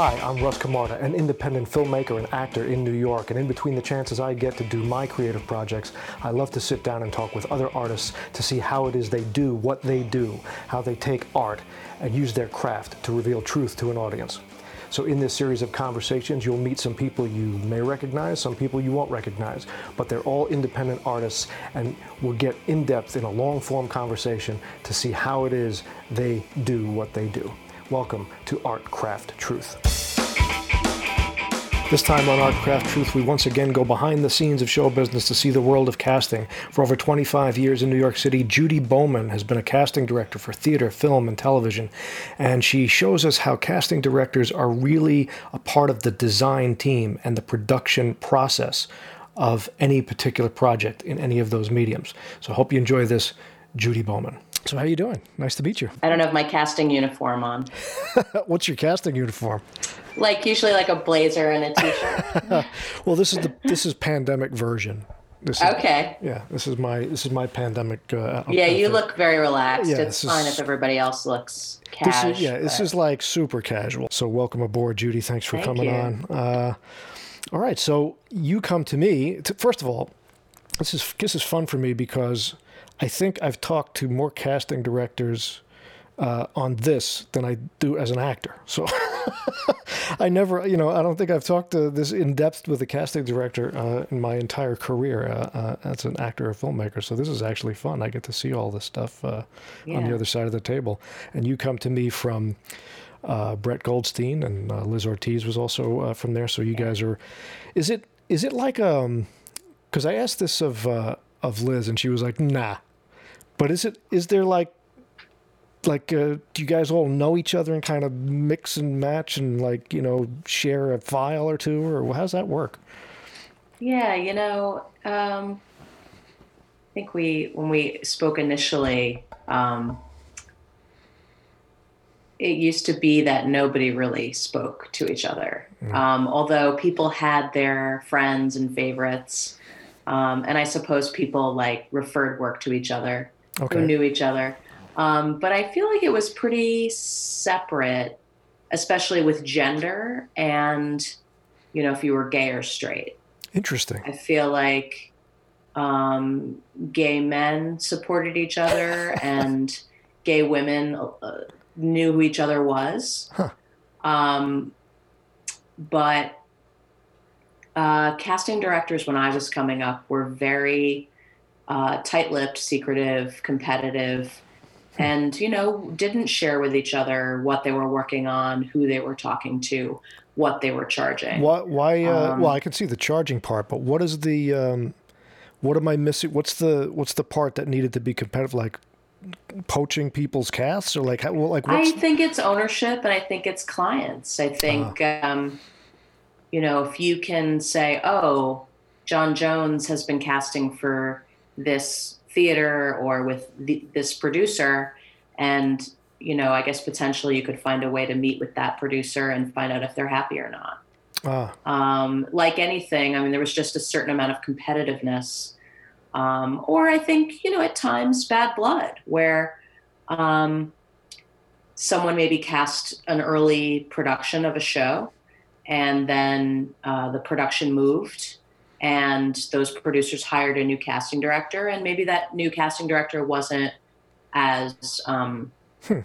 Hi, I'm Russ Camarda, an independent filmmaker and actor in New York. And in between the chances I get to do my creative projects, I love to sit down and talk with other artists to see how it is they do what they do, how they take art and use their craft to reveal truth to an audience. So, in this series of conversations, you'll meet some people you may recognize, some people you won't recognize, but they're all independent artists, and we'll get in depth in a long form conversation to see how it is they do what they do. Welcome to Art Craft Truth. This time on Art Craft Truth, we once again go behind the scenes of show business to see the world of casting. For over 25 years in New York City, Judy Bowman has been a casting director for theater, film, and television. And she shows us how casting directors are really a part of the design team and the production process of any particular project in any of those mediums. So I hope you enjoy this, Judy Bowman. So how are you doing? Nice to meet you. I don't have my casting uniform on. What's your casting uniform? Like usually like a blazer and a t-shirt. well, this is the this is pandemic version. This is, okay. Yeah, this is my this is my pandemic. Uh, yeah, you look very relaxed. Yeah, it's fine is, if everybody else looks casual. yeah, but... this is like super casual. So welcome aboard, Judy. Thanks for Thank coming you. on. Uh, all right, so you come to me. To, first of all, this is this is fun for me because I think I've talked to more casting directors uh, on this than I do as an actor. So I never, you know, I don't think I've talked to this in depth with a casting director uh, in my entire career uh, uh as an actor or filmmaker. So this is actually fun. I get to see all this stuff yeah. Uh, on the other side of the table. And you come to me from. Uh, Brett Goldstein and Liz Ortiz was also from there. So you guys are. Is it is it like um? Because I asked this of of Liz and she was like, "Nah." But is it is there like like uh, do you guys all know each other and kind of mix and match and like you know share a file or two or how does that work? Yeah you know um, i think we when we spoke initially um, it used to be that nobody really spoke to each other. Mm. um, although people had their friends and favorites um, and i suppose people like referred work to each other okay. who knew each other um, but I feel like it was pretty separate, especially with gender and, you know, if you were gay or straight. Interesting. I feel like um, gay men supported each other and gay women uh, knew who each other was. Huh. Um, but uh, casting directors, when I was coming up, were very uh, tight lipped, secretive, competitive and you know didn't share with each other what they were working on who they were talking to what they were charging. Why, why uh, um, well i can see the charging part but what is the um, what am i missing? What's the what's the part that needed to be competitive like poaching people's casts or like how, well, like i think it's ownership and i think it's clients. I think uh, um, you know if you can say oh John jones has been casting for this theater or with the, this producer. And you know i guess potentially you could find a way to meet with that producer and find out if they're happy or not. Ah. um, like anything i mean there was just a certain amount of competitiveness. Um, or i think you know at times bad blood where um, someone maybe cast an early production of a show and then uh, the production moved and those producers hired a new casting director and maybe that new casting director wasn't as um, hmm.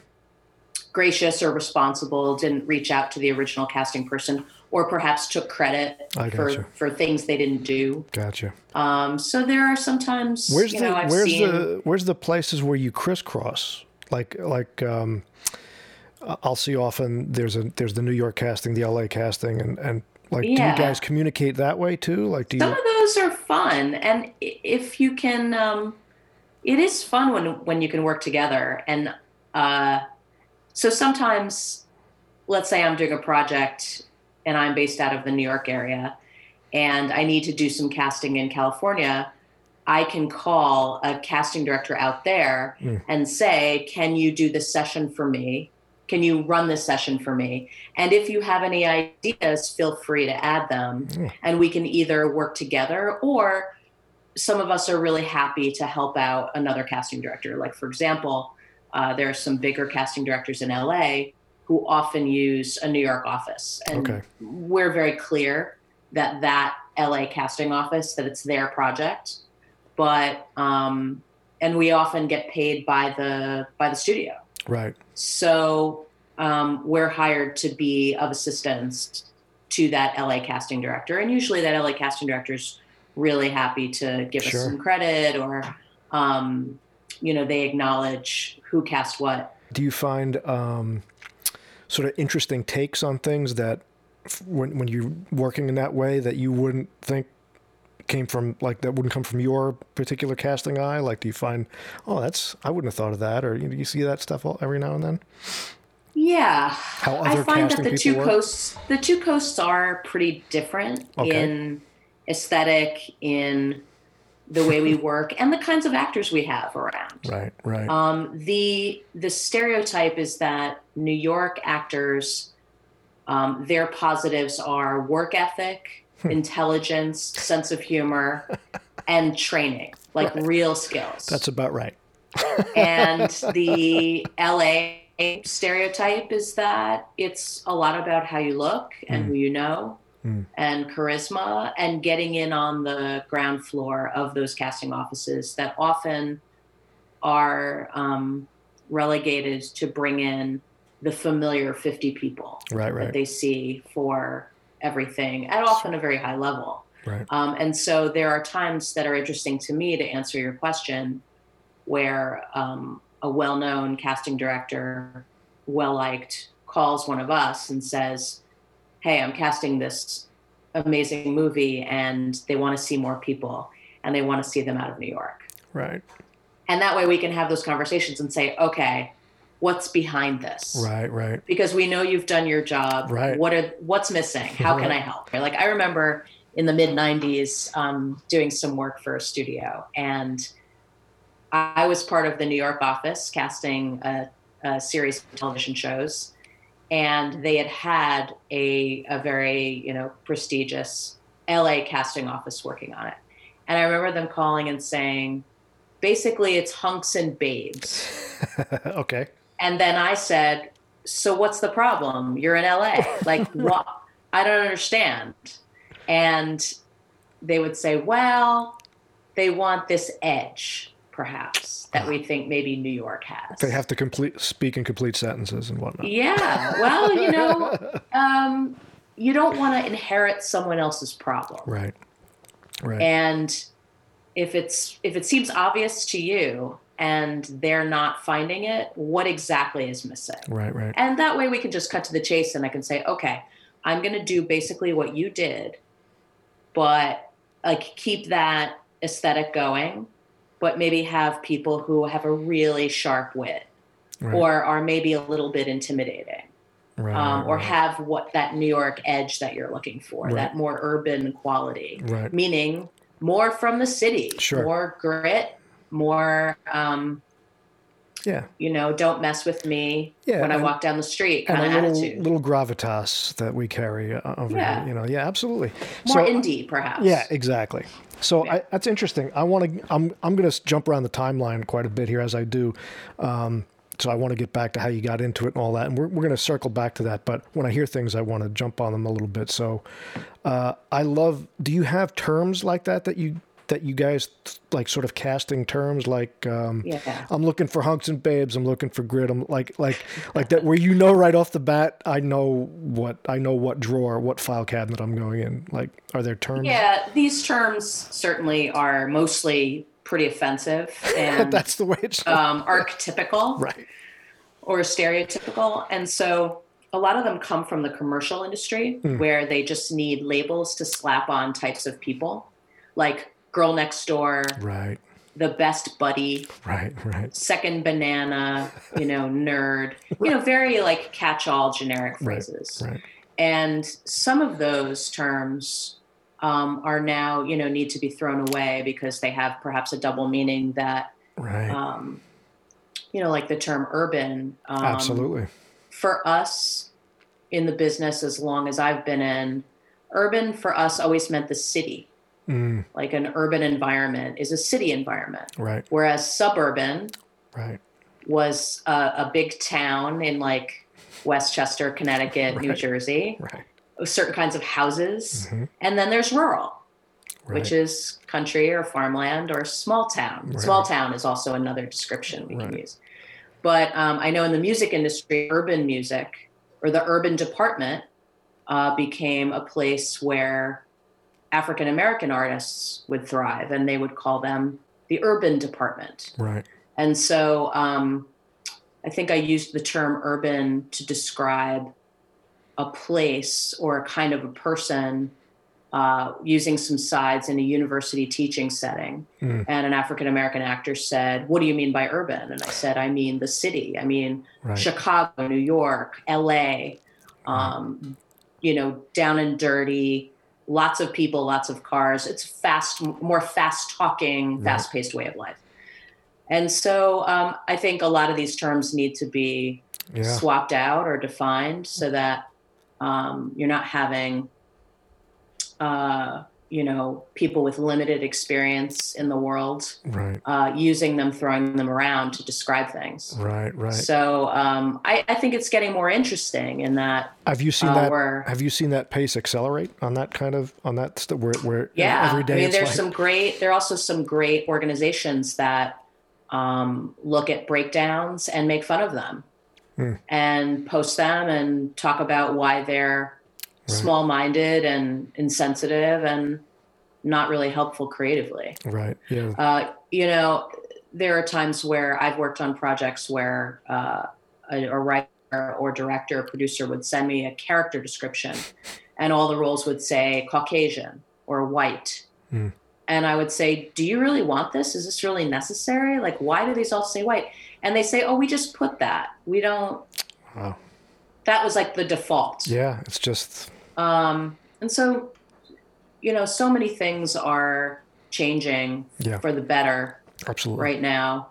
gracious or responsible didn't reach out to the original casting person or perhaps took credit for, for things they didn't do. Gotcha. Um, so there are sometimes where's the know, where's seen, the where's the places where you crisscross? Like like um, I'll see often there's a there's the New York casting, the LA casting, and and like, yeah. do you guys communicate that way too? Like, do you? some of those are fun, and if you can, um, it is fun when when you can work together. And uh, so sometimes, let's say I'm doing a project and I'm based out of the New York area, and I need to do some casting in California. I can call a casting director out there mm. and say, "Can you do this session for me?" Can you run this session for me? And if you have any ideas, feel free to add them. Mm. And we can either work together or some of us are really happy to help out another casting director. Like, for example, uh, there are some bigger casting directors in LA who often use a New York office. And Okay. we're very clear that that LA casting office, that it's their project. But, um, and we often get paid by the, by the studio. Right. So um, we're hired to be of assistance to that LA casting director. And usually that LA casting director is really happy to give Sure. us some credit or, um, you know, they acknowledge who cast what. Do you find um, sort of interesting takes on things that f- when when you're working in that way that you wouldn't think came from like that wouldn't come from your particular casting eye? Like, do you find, oh, that's I wouldn't have thought of that, or you, you see that stuff all, every now and then? Yeah. How I find that the two work? coasts the two coasts are pretty different Okay. in aesthetic, in the way we work, and the kinds of actors we have around. Right. Right. Um, the the stereotype is that New York actors, um, their positives are work ethic. Intelligence, sense of humor, and training, like real skills. that's about right. and the LA stereotype is that it's a lot about how you look and Mm. who you know Mm. and charisma and getting in on the ground floor of those casting offices that often are um, relegated to bring in the familiar 50 people Right. that Right. they see for everything at often a very high level. Right. Um, and so there are times that are interesting to me to answer your question where um, a well known casting director, well liked, calls one of us and says, Hey, I'm casting this amazing movie and they want to see more people and they want to see them out of New York. Right. And that way we can have those conversations and say, Okay, what's behind this? Right. Right. because we know you've done your job. Right. What are what's missing? How can I help? Like I remember in the mid '90s um, doing some work for a studio, and I was part of the New York office casting a, a series of television shows, and they had had a a very you know prestigious LA casting office working on it, and I remember them calling and saying, basically it's hunks and babes. okay. And then I said, So what's the problem? You're in LA. Like, what? I don't understand. And they would say, Well, they want this edge, perhaps, that we think maybe New York has. They have to complete speak in complete sentences and whatnot. Yeah. Well, you know, um, you don't want to inherit someone else's problem. Right. Right. And if it's if it seems obvious to you and they're not finding it, what exactly is missing? right. Right. And that way we can just cut to the chase and I can say, okay, I'm going to do basically what you did, but like keep that aesthetic going, but maybe have people who have a really sharp wit Right. or are maybe a little bit intimidating right. um, or right. have what that New York edge that you're looking for, that more urban quality, Right. meaning more from the city, Sure. more grit, more, um, Yeah. you know, don't mess with me Yeah, when I walk down the street kind of little attitude. little gravitas that we carry uh, over Yeah. here. You know, yeah, absolutely. more so, indie, perhaps. Yeah, exactly. So Yeah. I, that's interesting. I want to. I'm I'm going to jump around the timeline quite a bit here as I do. Um, so I want to get back to how you got into it and all that, and we're we're going to circle back to that. But when I hear things, I want to jump on them a little bit. So uh, I love. Do you have terms like that that you that you guys like sort of casting terms like um, Yeah. I'm looking for hunks and babes. I'm looking for grit. I'm like like like that where you know right off the bat. I know what I know what drawer, what file cabinet I'm going in. Like, are there terms? Yeah, these terms certainly are mostly pretty offensive and That's the way it's um, archetypical right. or stereotypical. And so a lot of them come from the commercial industry Hmm. where they just need labels to slap on types of people like girl next door, Right. the best buddy, Right. Right. second banana, you know, nerd, you know, very like catch all generic Right, phrases. Right. And some of those terms um, are now, you know, need to be thrown away because they have perhaps a double meaning that, Right. um, you know, like the term urban. Um, Absolutely. For us in the business, as long as I've been in, urban for us always meant the city. Mm, Like an urban environment is a city environment, right. whereas suburban Right. was a, a big town in like Westchester, Connecticut, New Jersey, Right. certain kinds of houses. Mhm. And then there's rural, Right. which is country or farmland or small town. Right. Small town is also another description we can use. But um, I know in the music industry, urban music or the urban department uh, became a place where African American artists would thrive, and they would call them the urban department. right. And so um, I think I used the term urban to describe a place or a kind of a person uh, using some sides in a university teaching setting. Mm. And an African American actor said, What do you mean by urban? And I said, I mean the city. I mean Right. Chicago, New York, LA, um, you know, down and dirty, lots of people, lots of cars. It's fast, more fast talking, Right. fast paced way of life. And so um, I think a lot of these terms need to be Yeah. swapped out or defined so that um, you're not having, uh, you know, people with limited experience in the world Right. uh, using them, throwing them around to describe things. Right. Right. So um, I, I think it's getting more interesting in that have you seen uh, that? we're Have you seen that pace accelerate on that kind of on that st- where where yeah. every day I mean, there's like, some great. There are also some great organizations that um, look at breakdowns and make fun of them, Hmm. and post them and talk about why they're Right. small-minded and insensitive and not really helpful creatively. right. Yeah. Uh, you know, there are times where I've worked on projects where uh, a, a writer or director or producer would send me a character description, and all the roles would say Caucasian or white. Hmm. And I would say, Do you really want this? Is this really necessary? Like, why do these all say white? And they say, Oh, we just put that. We don't, Wow. that was like the default. Yeah. It's just Um, and so, you know, so many things are changing Yeah. for the better absolutely right now.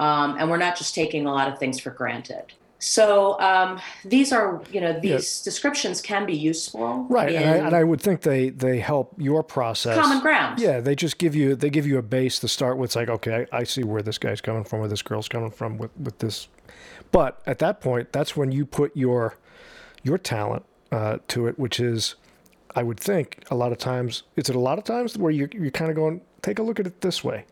Um, and we're not just taking a lot of things for granted. So um, these are, you know, these descriptions can be useful. Right, and I, and I would think they they help your process. common ground. Yeah, they just give you they give you a base to start with. It's like, okay, I, I see where this guy's coming from, where this girl's coming from with with this. But at that point, that's when you put your your talent uh, to it, which is, I would think, a lot of times. Is it a lot of times where you're you're kind of going, take a look at it this way.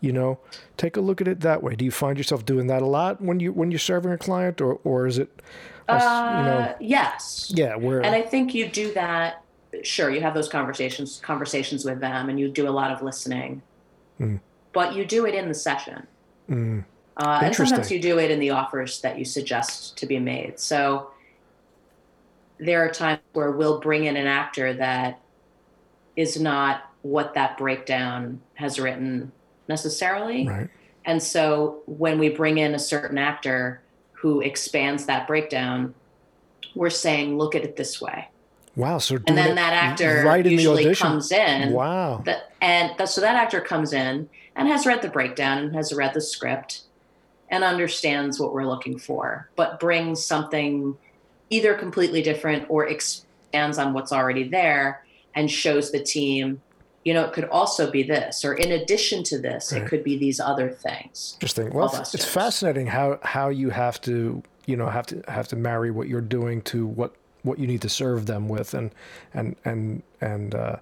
You know, take a look at it that way. Do you find yourself doing that a lot when you when you're serving a client, or or is it, a Uh, you know, yes. yeah, where And I think you do that. Sure, you have those conversations conversations with them, and you do a lot of listening. Mm. But you do it in the session. Mm, Uh, and sometimes you do it in the offers that you suggest to be made. So there are times where we'll bring in an actor that is not what that breakdown has written necessarily. right, And so when we bring in a certain actor who expands that breakdown, we're saying, look at it this way. wow. So And then that actor right usually comes in. Wow. That, and that, so that actor comes in and has read the breakdown and has read the script and understands what we're looking for, but brings something either completely different or expands on what's already there and shows the team, you know, it could also be this, or in addition to this, Right. it could be these other things. Interesting. Well, All it's fascinating how how you have to you know have to have to marry what you're doing to what what you need to serve them with, and and and and uh,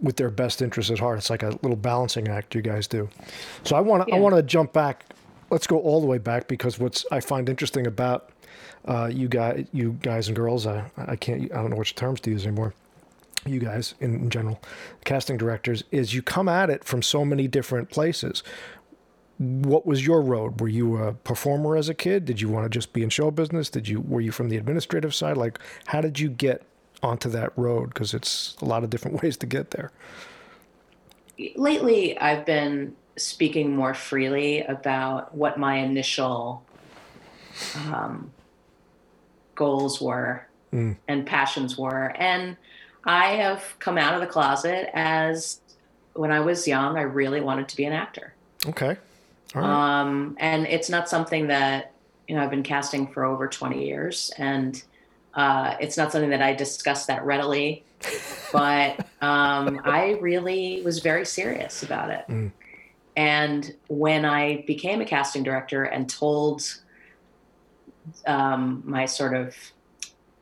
with their best interests at heart. It's like a little balancing act you guys do. So I want to I want to jump back. Let's go all the way back because what's I find interesting about uh, you guys you guys and girls I I can't I don't know which terms to use anymore. You guys in, in general, casting directors, is you come at it from so many different places what was your road? Were you a performer as a kid? Did you want to just be in show business? Did you were you from the administrative side? Like, how did you get onto that road? Because it's a lot of different ways to get there. Lately, I've been speaking more freely about what my initial um, goals were Mm. and passions were. And I have come out of the closet as when I was young, I really wanted to be an actor. Okay, right. Um, and it's not something that, you know, I've been casting for over 20 years. And uh, it's not something that I discuss that readily. But um, I really was very serious about it. Mm. And when I became a casting director and told um, my sort of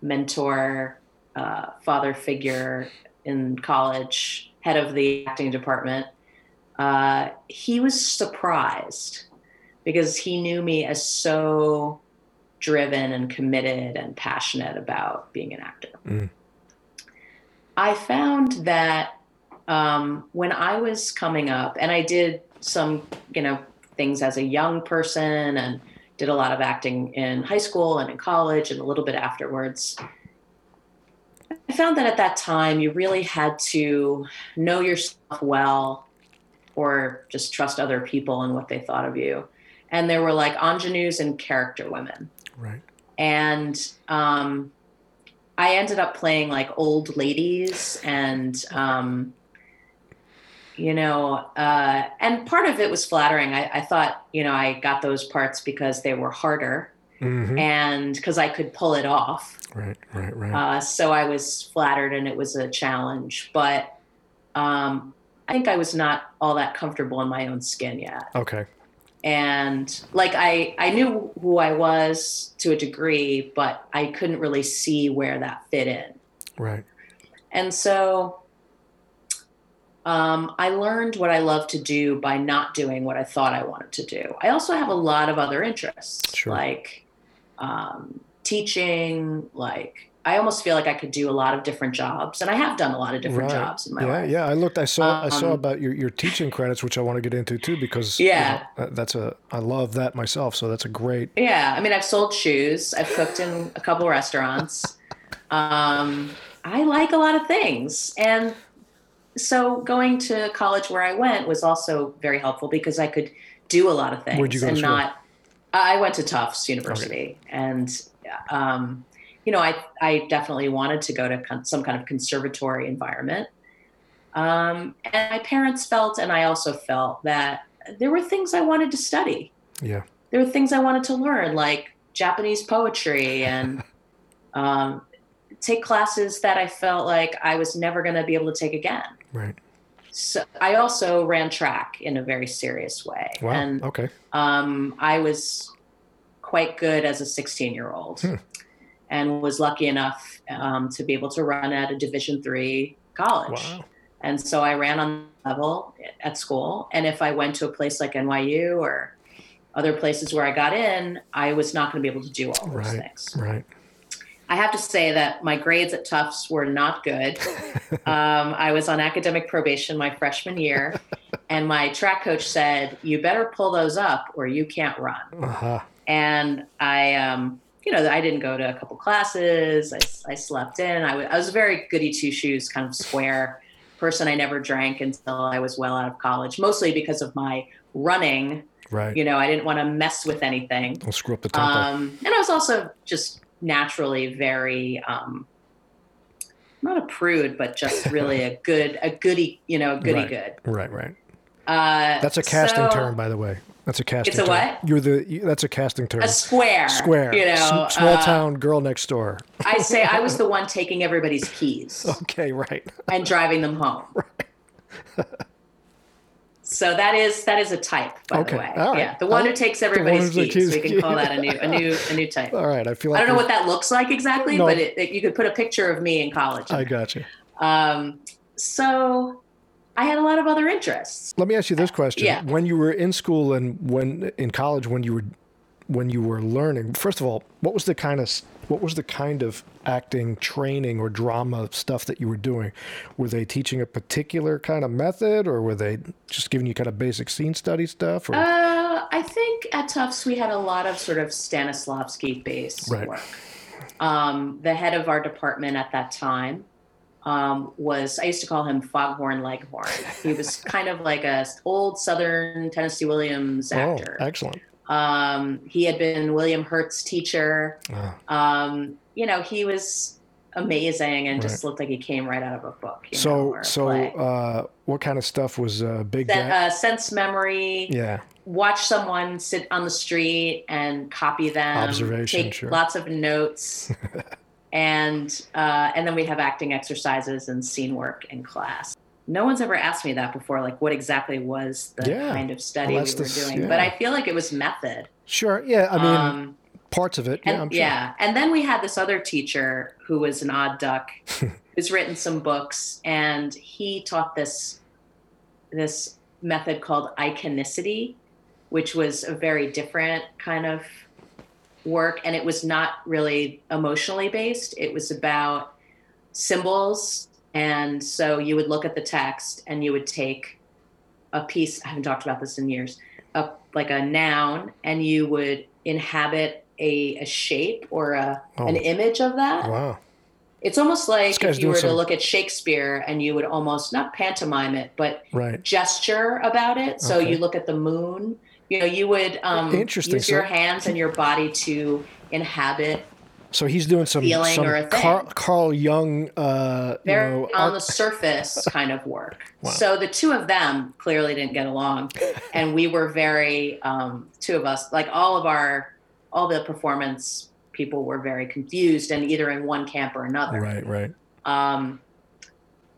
mentor, uh, father figure in college, head of the acting department, uh, he was surprised because he knew me as so driven and committed and passionate about being an actor. Mm. I found that um, when I was coming up, and I did some, you know, things as a young person and did a lot of acting in high school and in college and a little bit afterwards. I found that at that time, you really had to know yourself well or just trust other people and what they thought of you. And there were like ingenues and character women. Right. And um, I ended up playing like old ladies and, um, you know, uh, and part of it was flattering. I, I, thought, you know, I got those parts because they were harder mm-hmm. and because I could pull it off. Right, right, right. Uh, so I was flattered and it was a challenge. But um, I think I was not all that comfortable in my own skin yet. Okay and like I I knew who I was to a degree, but I couldn't really see where that fit in. Right. And so um, I learned what I love to do by not doing what I thought I wanted to do. I also have a lot of other interests, sure. like um, teaching, like I almost feel like I could do a lot of different jobs, and I have done a lot of different right. jobs in my yeah, life. Yeah, I looked. I saw. Um, I saw um, about your, your teaching credits, which I want to get into too, because yeah, you know, that's a. I love that myself, so that's a great. Yeah, I mean, I've sold shoes. I've cooked in a couple restaurants. Um, I like a lot of things, and so going to college where I went was also very helpful because I could do a lot of things Where'd you go and to not. I went to Tufts University, okay. and um, you know, I, I definitely wanted to go to con- some kind of conservatory environment. Um, and my parents felt, and I also felt, that there were things I wanted to study. Yeah. There were things I wanted to learn, like Japanese poetry and um, take classes that I felt like I was never going to be able to take again. Right. So I also ran track in a very serious way. Wow. And, okay. Um, I was quite good as a 16 year old. Hmm and was lucky enough um, to be able to run at a Division three college. Wow. And so I ran on level at school. And if I went to a place like NYU or other places where I got in, I was not going to be able to do all those right, things. Right. I have to say that my grades at Tufts were not good. um, I was on academic probation my freshman year, and my track coach said, "You better pull those up, or you can't run." Uh-huh. And I, um, you know, I didn't go to a couple classes. I, I slept in. I, w- I was a very goody two shoes kind of square person. I never drank until I was well out of college, mostly because of my running. Right. You know, I didn't want to mess with anything. Screw up the tempo. Um, and I was also just naturally very, um, not a prude, but just really a good, a goody, you know, goody right. good. Right, right. Uh, That's a casting so, term, by the way. That's a casting. It's a term. what? You're the. You, that's a casting term. A square. Square. You know, S- small uh, town girl next door. I say I was the one taking everybody's keys. Okay, right. and driving them home. Right. So that is that is a type, by okay. the way. Right. Yeah, the one I'll, who takes everybody's keys. keys. We can call that a new a new a new type. All right. I feel. Like I don't know what that looks like exactly, no. but it, it, you could put a picture of me in college. I got you. Um, so I had a lot of other interests. Let me ask you this question: Yeah. When you were in school and when in college, when you were when you were learning, first of all, what was the kind of what was the kind of acting training or drama stuff that you were doing? Were they teaching a particular kind of method, or were they just giving you kind of basic scene study stuff? Or? Uh, I think at Tufts we had a lot of sort of Stanislavski based Right. work. Um, the head of our department at that time um, was I used to call him Foghorn Leghorn. He was kind of like a old Southern Tennessee Williams actor. Oh, excellent. Um, he had been William Hurt's teacher. Oh, Um, you know, he was amazing and just looked like he came right out of a book. You know, so, a so, uh, what kind of stuff was uh, big? Sen- uh, sense memory. yeah, Watch someone sit on the street and copy them. Observation, Take sure. lots of notes. and uh, and then we'd have acting exercises and scene work in class. No one's ever asked me that before. Like, what exactly was the Yeah. kind of study Well, we were the doing? yeah. But I feel like it was method. sure. Yeah, I mean, um, parts of it. And, yeah, I'm sure. yeah. And then we had this other teacher who was an odd duck, who's written some books, and he taught this this method called iconicity, which was a very different kind of work, and it was not really emotionally based. It was about symbols, and so you would look at the text and you would take a piece. I haven't talked about this in years. A, like a noun, and you would inhabit a, a shape or a, Oh. an image of that. Wow. It's almost like if you were to look at Shakespeare and you would almost not pantomime it, but Right. gesture about it. So Okay. you look at the moon. You know, you would um, use your hands and your body to inhabit So he's doing some some or a thing. Carl, Carl Jung, uh, you very know, on art- the surface kind of work. Wow. So the two of them clearly didn't get along, and we were very um, two of us like all of our all the performance people were very confused and either in one camp or another. right, right. Um,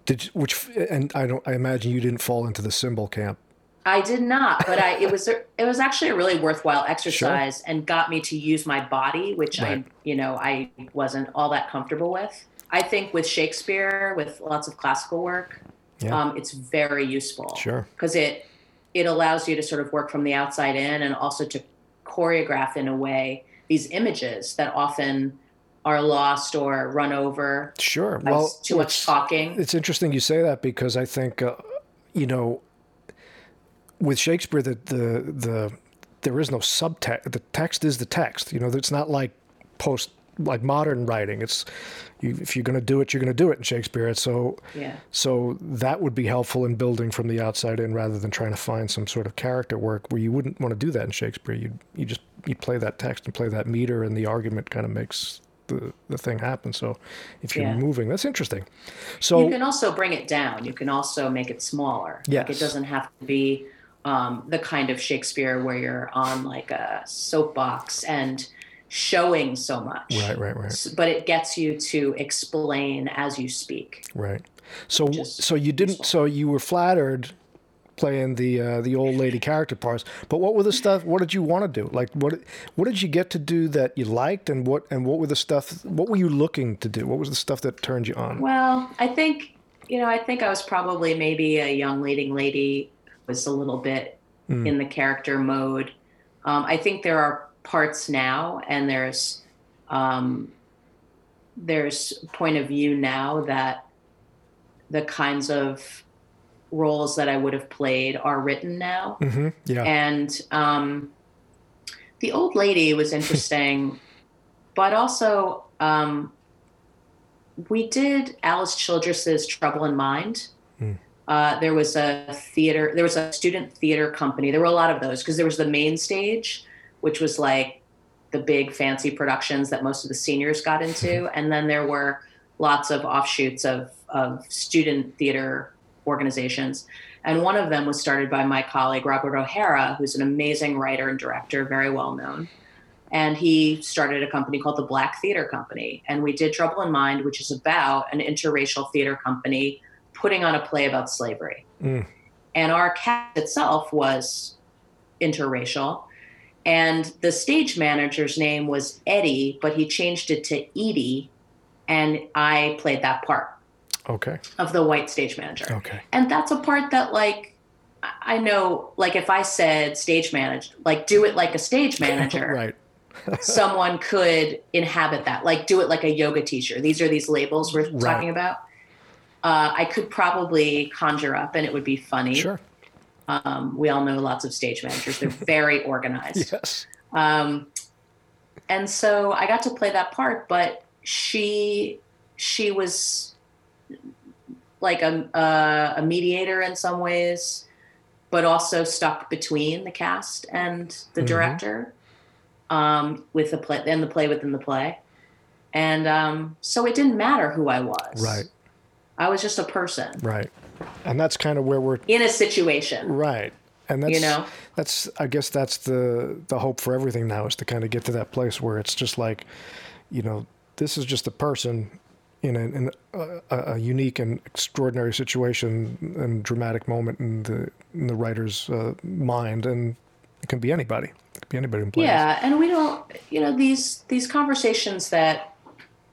Did which and I don't. I imagine you didn't fall into the symbol camp. I did not, but I it was it was actually a really worthwhile exercise and got me to use my body, which Right. I you know I wasn't all that comfortable with. I think with Shakespeare, with lots of classical work, Yeah. um, it's very useful Sure. because it it allows you to sort of work from the outside in and also to choreograph in a way these images that often are lost or run over Sure. Well, too much talking. It's interesting you say that because I think, uh, you know, with Shakespeare, the the the there is no subtext. The text is the text. You know, it's not like post like modern writing. It's you, if you're going to do it, you're going to do it in Shakespeare. And so Yeah. so that would be helpful in building from the outside in rather than trying to find some sort of character work where you wouldn't want to do that in Shakespeare. You you just you play that text and play that meter, and the argument kind of makes the the thing happen. So if you're Yeah. moving, that's interesting. So you can also bring it down. You can also make it smaller. Like it doesn't have to be um, the kind of Shakespeare where you're on like a soapbox and showing so much. right, right, right. But it gets you to explain as you speak. Right. So so you didn't useful. so you were flattered playing the uh, the old lady character parts, but what were the stuff what did you want to do? Like what what did you get to do that you liked and what and what were the stuff what were you looking to do? What was the stuff that turned you on? Well, I think, you know, I think I was probably maybe a young leading lady was a little bit Mm. in the character mode. Um, I think there are parts now, and there's um, there's point of view now that the kinds of roles that I would have played are written now. hmm Yeah. And um, the old lady was interesting, but also um, we did Alice Childress's Trouble in Mind. Hmm. Uh, there was a theater, there was a student theater company. There were a lot of those because there was the main stage, which was like the big fancy productions that most of the seniors got into. and then there were lots of offshoots of, of student theater organizations. And one of them was started by my colleague, Robert O'Hara, who's an amazing writer and director, very well known. And he started a company called the Black Theater Company. And we did Trouble in Mind, which is about an interracial theater company putting on a play about slavery. Mm. And our cast itself was interracial. And the stage manager's name was Eddie, but he changed it to Edie. And I played that part Okay. of the white stage manager Okay. and that's a part that like I- know like if i said stage manage like do it like a stage manager right. someone could inhabit that like do it like a yoga teacher these are these labels we're Right. talking about uh, i could probably conjure up and it would be funny Sure. um, we all know lots of stage managers they're very organized Yes. um, and so I got to play that part, but she she was like a, a a mediator in some ways, but also stuck between the cast and the Mhm. director, um, with the play and the play within the play, and um, so it didn't matter who I was. Right. I was just a person Right. And that's kind of where we're in a situation. right. And that's You know? that's I guess that's the the hope for everything now is to kind of get to that place where it's just like, you know, this is just a person in, a, in a, a unique and extraordinary situation and dramatic moment in the in the writer's uh, mind, and It can be anybody. It can be anybody in plays. Yeah, and we don't, you know, these these conversations that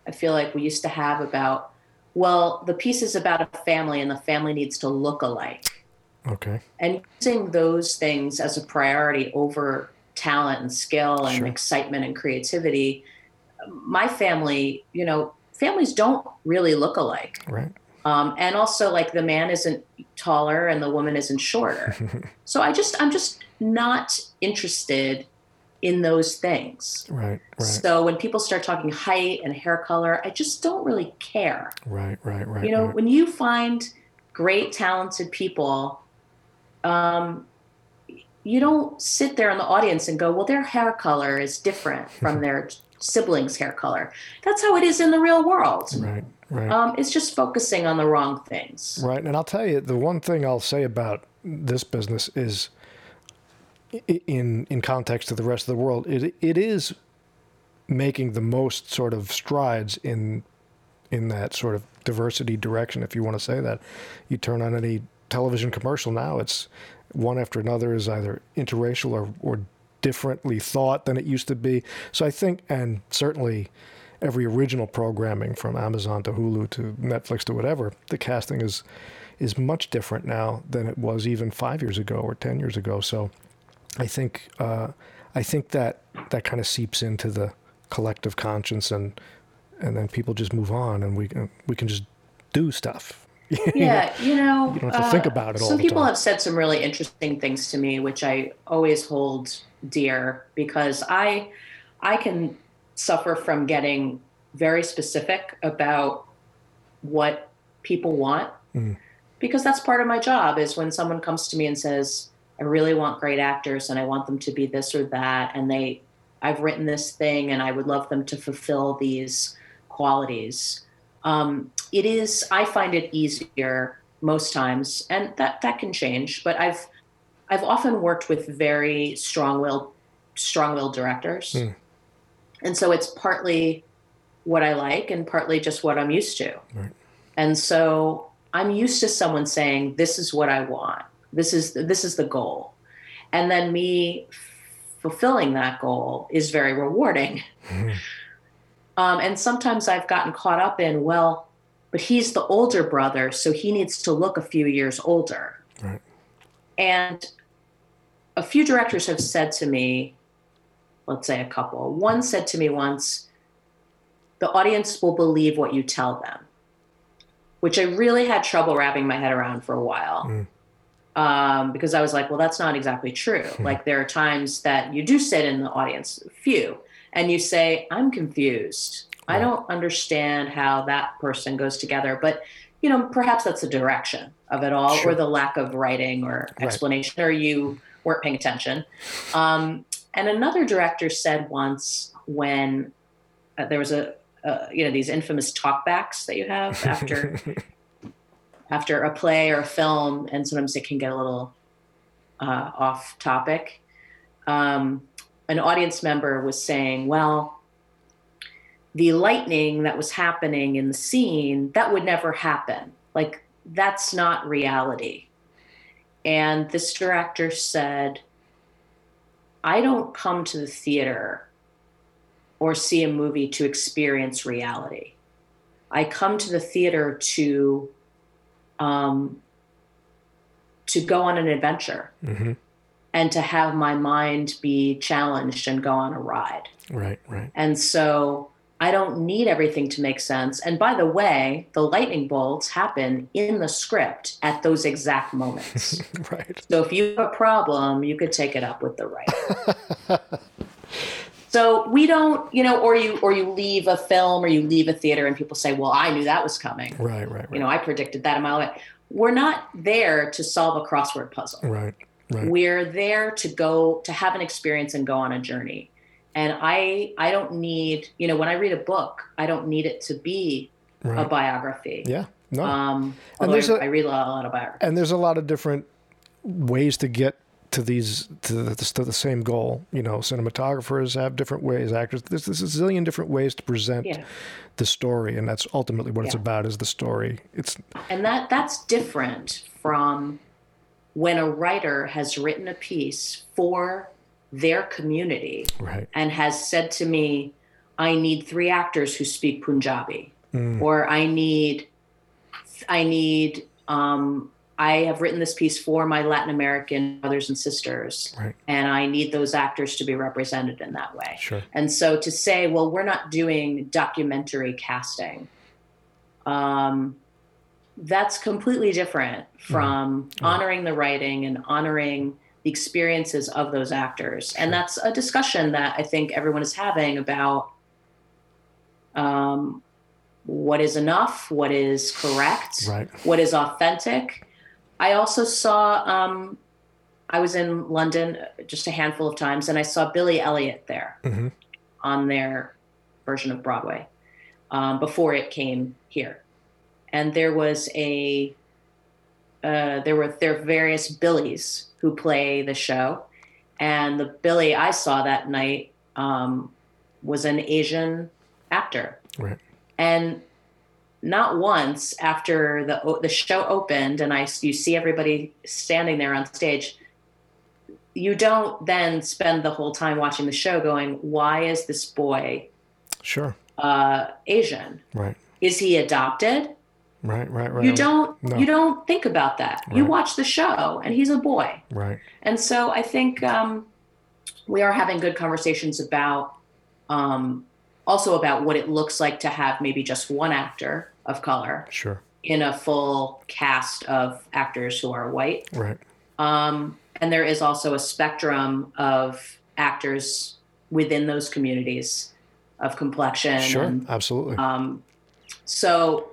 I feel like we used to have about, well, the piece is about a family and the family needs to look alike. Okay. And using those things as a priority over talent and skill and Sure. excitement and creativity, my family, you know, families don't really look alike. Right. Um, and also like the man isn't taller and the woman isn't shorter so i just i'm just not interested in those things Right. Right. so when people start talking height and hair color i just don't really care right. Right. Right. you know right. when you find great talented people um, you don't sit there in the audience and go well their hair color is different from their siblings hair color that's how it is in the real world Right. Right. um, it's just focusing on the wrong things Right. And I'll tell you, the one thing I'll say about this business is in in context to the rest of the world, it it is making the most sort of strides in in that sort of diversity direction, if you want to say that. You turn on any television commercial now, it's one after another is either interracial or, or differently thought than it used to be. So I think, and certainly every original programming from Amazon to Hulu to Netflix to whatever, the casting is is much different now than it was even five years ago or ten years ago. So I think uh, I think that that kind of seeps into the collective conscience, and and then people just move on, and we can we can just do stuff. yeah you know You don't have to think about it all some people have said some really interesting things to me which i always hold dear because i i can suffer from getting very specific about what people want Mm. because that's part of my job is when someone comes to me and says i really want great actors and i want them to be this or that. And they i've written this thing and i would love them to fulfill these qualities. Um, it is i find it easier most times and that that can change but i've i've often worked with very strong-willed strong-willed directors. Hmm. and so it's partly what i like and partly just what i'm used to. Right. and so i'm used to someone saying this is what i want this is this is the goal and then me fulfilling that goal is very rewarding um, and sometimes I've gotten caught up in, well, but he's the older brother, so he needs to look a few years older. Right. And a few directors have said to me, let's say a couple, one said to me once, the audience will believe what you tell them, which I really had trouble wrapping my head around for a while. Mm. Um, because I was like, well, that's not exactly true. like, there are times that you do sit in the audience, few, and you say, I'm confused. I don't understand how that person goes together. But, you know, perhaps that's the direction of it all, Sure. or the lack of writing or Right. explanation, or you weren't paying attention. Um, and another director said once when uh, there was a, uh, you know, these infamous talkbacks that you have after after a play or a film, and sometimes it can get a little uh, off topic. Um, an audience member was saying, "Well, the lightning that was happening in the scene that would never happen. Like that's not reality." And this director said, "I don't come to the theater or see a movie to experience reality. I come to the theater to." Um, to go on an adventure hmm and to have my mind be challenged and go on a ride. Right. Right. And so I don't need everything to make sense. And by the way, the lightning bolts happen in the script at those exact moments. Right. so if you have a problem, you could take it up with the writer. so we don't, you know, or you or you leave a film or you leave a theater and people say, "Well, I knew that was coming." Right. Right. Right. You know, I predicted that a mile away. We're not there to solve a crossword puzzle. Right. Right. We're there to go to have an experience and go on a journey. And I I don't need, you know, when I read a book, I don't need it to be a biography. Yeah. No. Um And there's I, a- I read a lot, a lot of biographies. and there's a lot of different ways to get to these to the, to the same goal. You know, cinematographers have different ways. Actors, there's, there's a zillion different ways to present Yeah. the story, and that's ultimately what it's about. Is the story? It's And that that's different from when a writer has written a piece for their community Right. and has said to me, I need three actors who speak Punjabi, Mm. or I need, I need, um, I have written this piece for my Latin American brothers and sisters, Right. and I need those actors to be represented in that way. Sure. And so to say, well, we're not doing documentary casting, um, that's completely different from honoring the writing and honoring the experiences of those actors. And that's a discussion that I think everyone is having about um, what is enough, what is correct, Right. what is authentic. I also saw, um, I was in London just a handful of times, and I saw Billy Elliot there Mhm. on their version of Broadway um, before it came here. And there was a, uh, there were there various Billies who play the show, and the Billy I saw that night um, was an Asian actor, Right. and not once after the the show opened and I you see everybody standing there on stage you don't then spend the whole time watching the show going why is this boy Sure. uh, Asian Right. is he adopted Right. Right. Right. you don't No. you don't think about that you watch the show and he's a boy Right. and so I think um, we are having good conversations about um, also about what it looks like to have maybe just one actor of color Sure. in a full cast of actors who are white. Right. Um, and there is also a spectrum of actors within those communities of complexion. Sure. and, Absolutely. um, so,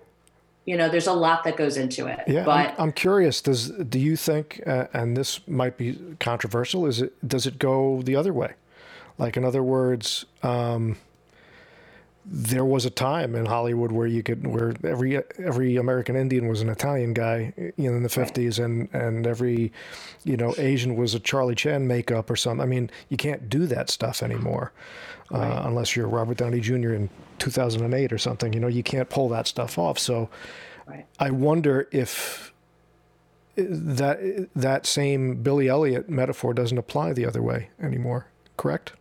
you know, there's a lot that goes into it. Yeah, but I'm, I'm curious. Does do you think, uh, and this might be controversial, is it does it go the other way? Like in other words, um, there was a time in Hollywood where you could where every every American Indian was an Italian guy, you know, in the fifties, and and every you know Asian was a Charlie Chan makeup or something. I mean, you can't do that stuff anymore, uh, unless you're Robert Downey Jr. in 2008 or something. You know, you can't pull that stuff off. So. Right. I wonder if that that same Billy Elliot metaphor doesn't apply the other way anymore. Correct?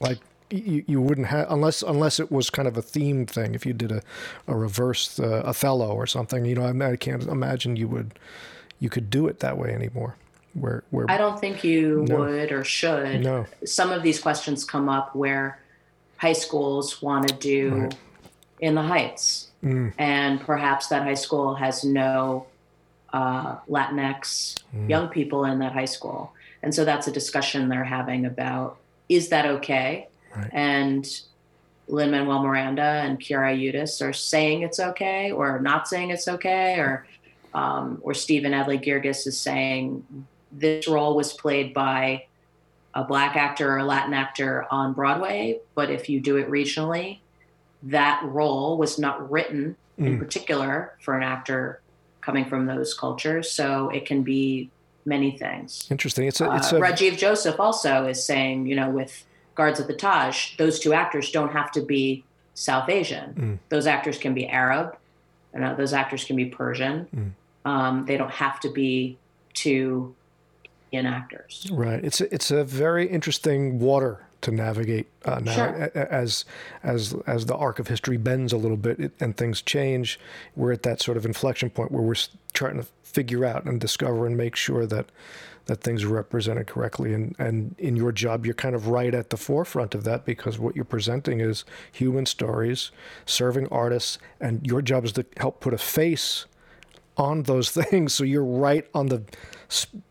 Like you, you wouldn't have unless unless it was kind of a theme thing. If you did a a reverse uh, Othello or something, you know, I, I can't imagine you would you could do it that way anymore. Where where I don't think you No. would or should. no Some of these questions come up where high schools want to do Right. in the Heights. Mm. And perhaps that high school has no uh, Latinx Mm. young people in that high school. And so that's a discussion they're having about is that okay? Right. And Lin Manuel Miranda and Quiara Hudes are saying it's okay or not saying it's okay, or um, or Stephen Adly Guirgis is saying this role was played by a black actor or a Latin actor on Broadway, but if you do it regionally, that role was not written in Mm. particular for an actor coming from those cultures. So it can be many things. interesting. It's a it's Uh, a Rajiv Joseph also is saying, you know, with Guards of the Taj, those two actors don't have to be South Asian. Mm. Those actors can be Arab, and uh, those actors can be Persian. Mm. Um, they don't have to be two Indian actors. Right. It's a, it's a very interesting water to navigate uh, now Sure. as as as the arc of history bends a little bit it, and things change. We're at that sort of inflection point where we're trying to figure out and discover and make sure that that things are represented correctly. And and in your job, you're kind of right at the forefront of that because what you're presenting is human stories, serving artists, and your job is to help put a face on those things. So you're right on the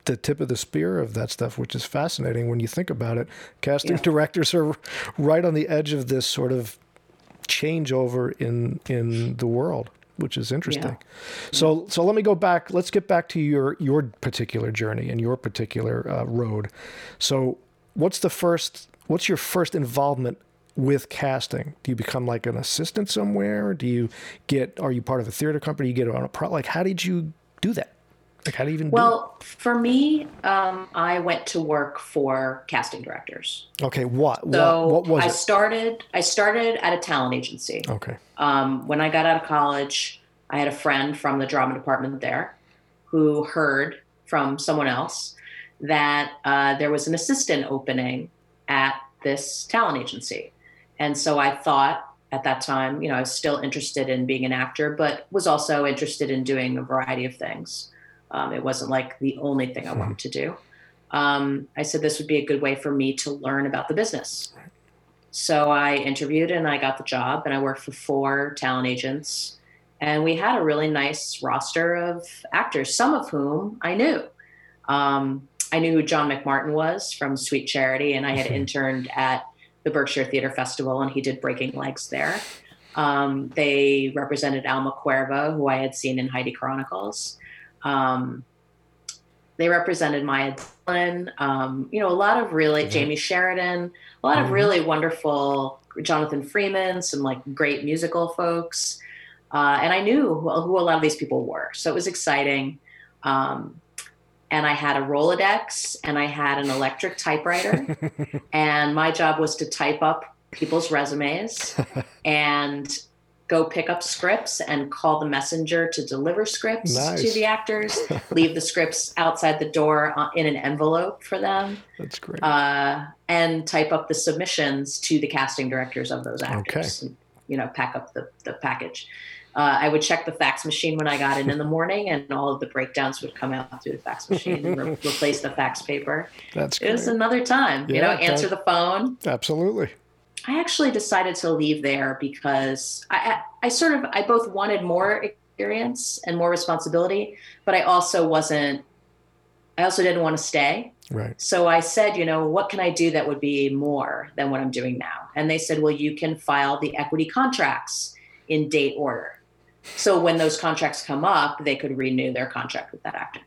the tip of the spear of that stuff, which is fascinating when you think about it. Casting Yeah. directors are right on the edge of this sort of changeover in in the world, which is interesting. So so let me go back. Let's get back to your your particular journey and your particular uh, road. So what's the first? What's your first involvement? With casting, do you become like an assistant somewhere? Do you get? Are you part of a theater company? You get on a pro? Like, how did you do that? Like, how do you even Well, for me, um, I went to work for casting directors. Okay, what? So what, what was I it? started. I started at a talent agency. Okay. Um, when I got out of college, I had a friend from the drama department there who heard from someone else that uh, there was an assistant opening at this talent agency. And so I thought at that time, you know, I was still interested in being an actor, but was also interested in doing a variety of things. Um, it wasn't like the only thing I Hmm. wanted to do. Um, I said this would be a good way for me to learn about the business. So I interviewed and I got the job, and I worked for four talent agents. And we had a really nice roster of actors, some of whom I knew. Um, I knew who John McMartin was from Sweet Charity, and I had interned at the Berkshire Theater Festival, and he did Breaking Legs there. Um, they represented Alma Cuervo, who I had seen in Heidi Chronicles. Um, they represented Maya Dillon, um, you know, a lot of really Jamie Sheridan, a lot of Mhm. really wonderful Jonathan Freeman, some like great musical folks. Uh, and I knew who, who a lot of these people were. So it was exciting. Um, and I had a Rolodex and I had an electric typewriter. and my job was to type up people's resumes and go pick up scripts and call the messenger to deliver scripts Nice. to the actors, leave the scripts outside the door uh, in an envelope for them, That's great. uh, and type up the submissions to the casting directors of those actors. And, you know, pack up the, the package. Uh, I would check the fax machine when I got in in the morning, and all of the breakdowns would come out through the fax machine and re- replace the fax paper. That's great. It was another time, you know, answer does. the phone. Absolutely. I actually decided to leave there because I, I, I sort of I both wanted more experience and more responsibility, but I also wasn't. I also didn't want to stay. Right. So I said, you know, what can I do that would be more than what I'm doing now? And they said, well, you can file the equity contracts in date order. So when those contracts come up, they could renew their contract with that actor.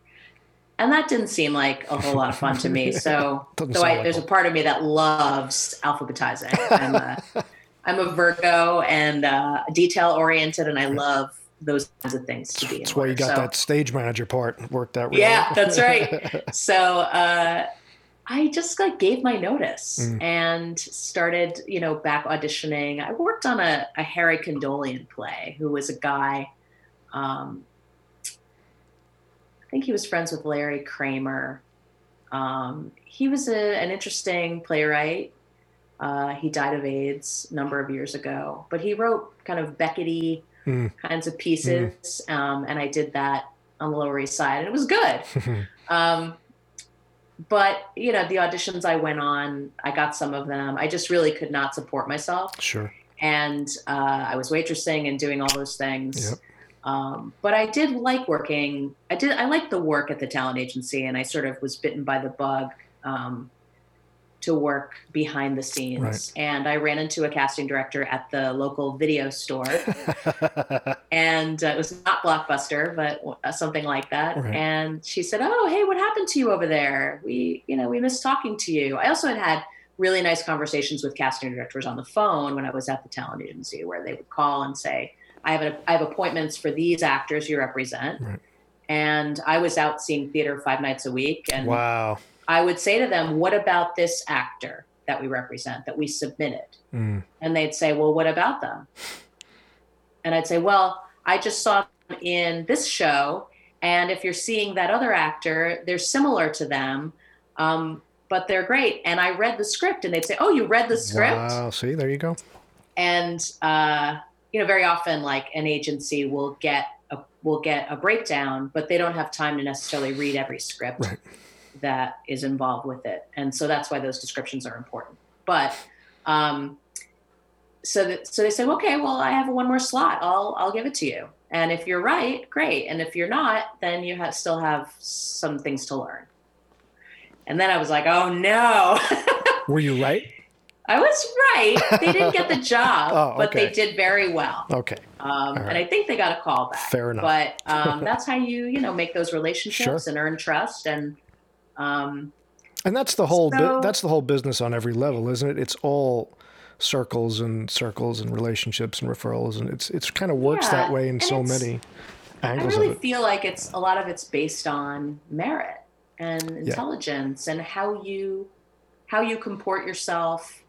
And that didn't seem like a whole lot of fun to me. So, so I, like there's a part of me that loves alphabetizing. I'm a, I'm a Virgo and uh, detail oriented, and I love those kinds of things to be. in That's why you got So- that stage manager part worked out really Yeah, that's right. so uh, I just like gave my notice Mm. and started, you know, back auditioning. I worked on a, a Harry Kondoleon play, who was a guy. Um, I think he was friends with Larry Kramer. Um, he was a, an interesting playwright. Uh, he died of AIDS a number of years ago, but he wrote kind of Beckety Mm. kinds of pieces, um, and I did that on the Lower East Side, and it was good. Um, but you know, the auditions I went on, I got some of them. I just really could not support myself, sure. and uh, I was waitressing and doing all those things. Yep. Um, but I did like working. I did. I liked the work at the talent agency, and I sort of was bitten by the bug um, to work behind the scenes. Right. And I ran into a casting director at the local video store and uh, it was not blockbuster but uh, something like that Right. and she said oh hey what happened to you over there we you know we missed talking to you i also had had really nice conversations with casting directors on the phone when i was at the talent agency where they would call and say i have, a, I have appointments for these actors you represent Right. and i was out seeing theater five nights a week and wow. i would say to them what about this actor that we represent that we submitted Mm. and they'd say, Well, what about them? And I'd say, Well, I just saw them in this show. And if you're seeing that other actor, they're similar to them, um, but they're great. And I read the script. And they'd say, Oh, you read the script? Wow. See, there you go. And, uh, you know, very often, like an agency will get a, will get a breakdown, but they don't have time to necessarily read every script Right. that is involved with it. And so that's why those descriptions are important. But um, so that, so they said, okay, well, I have one more slot. I'll I'll give it to you. And if you're right, great. And if you're not, then you have, still have some things to learn. And then I was like, oh no, Were you right? I was right. They didn't get the job, Oh, but they did very well. Okay. Um, right. And I think they got a call back. Fair enough. But um, that's how you you know make those relationships Sure. and earn trust and. Um, And that's the whole So- that's the whole business on every level, isn't it? It's all circles and circles and relationships and referrals, and it's it's kind of works Yeah, that way in so many I really feel like it's a lot of it's based on merit and intelligence and how you how you comport yourself.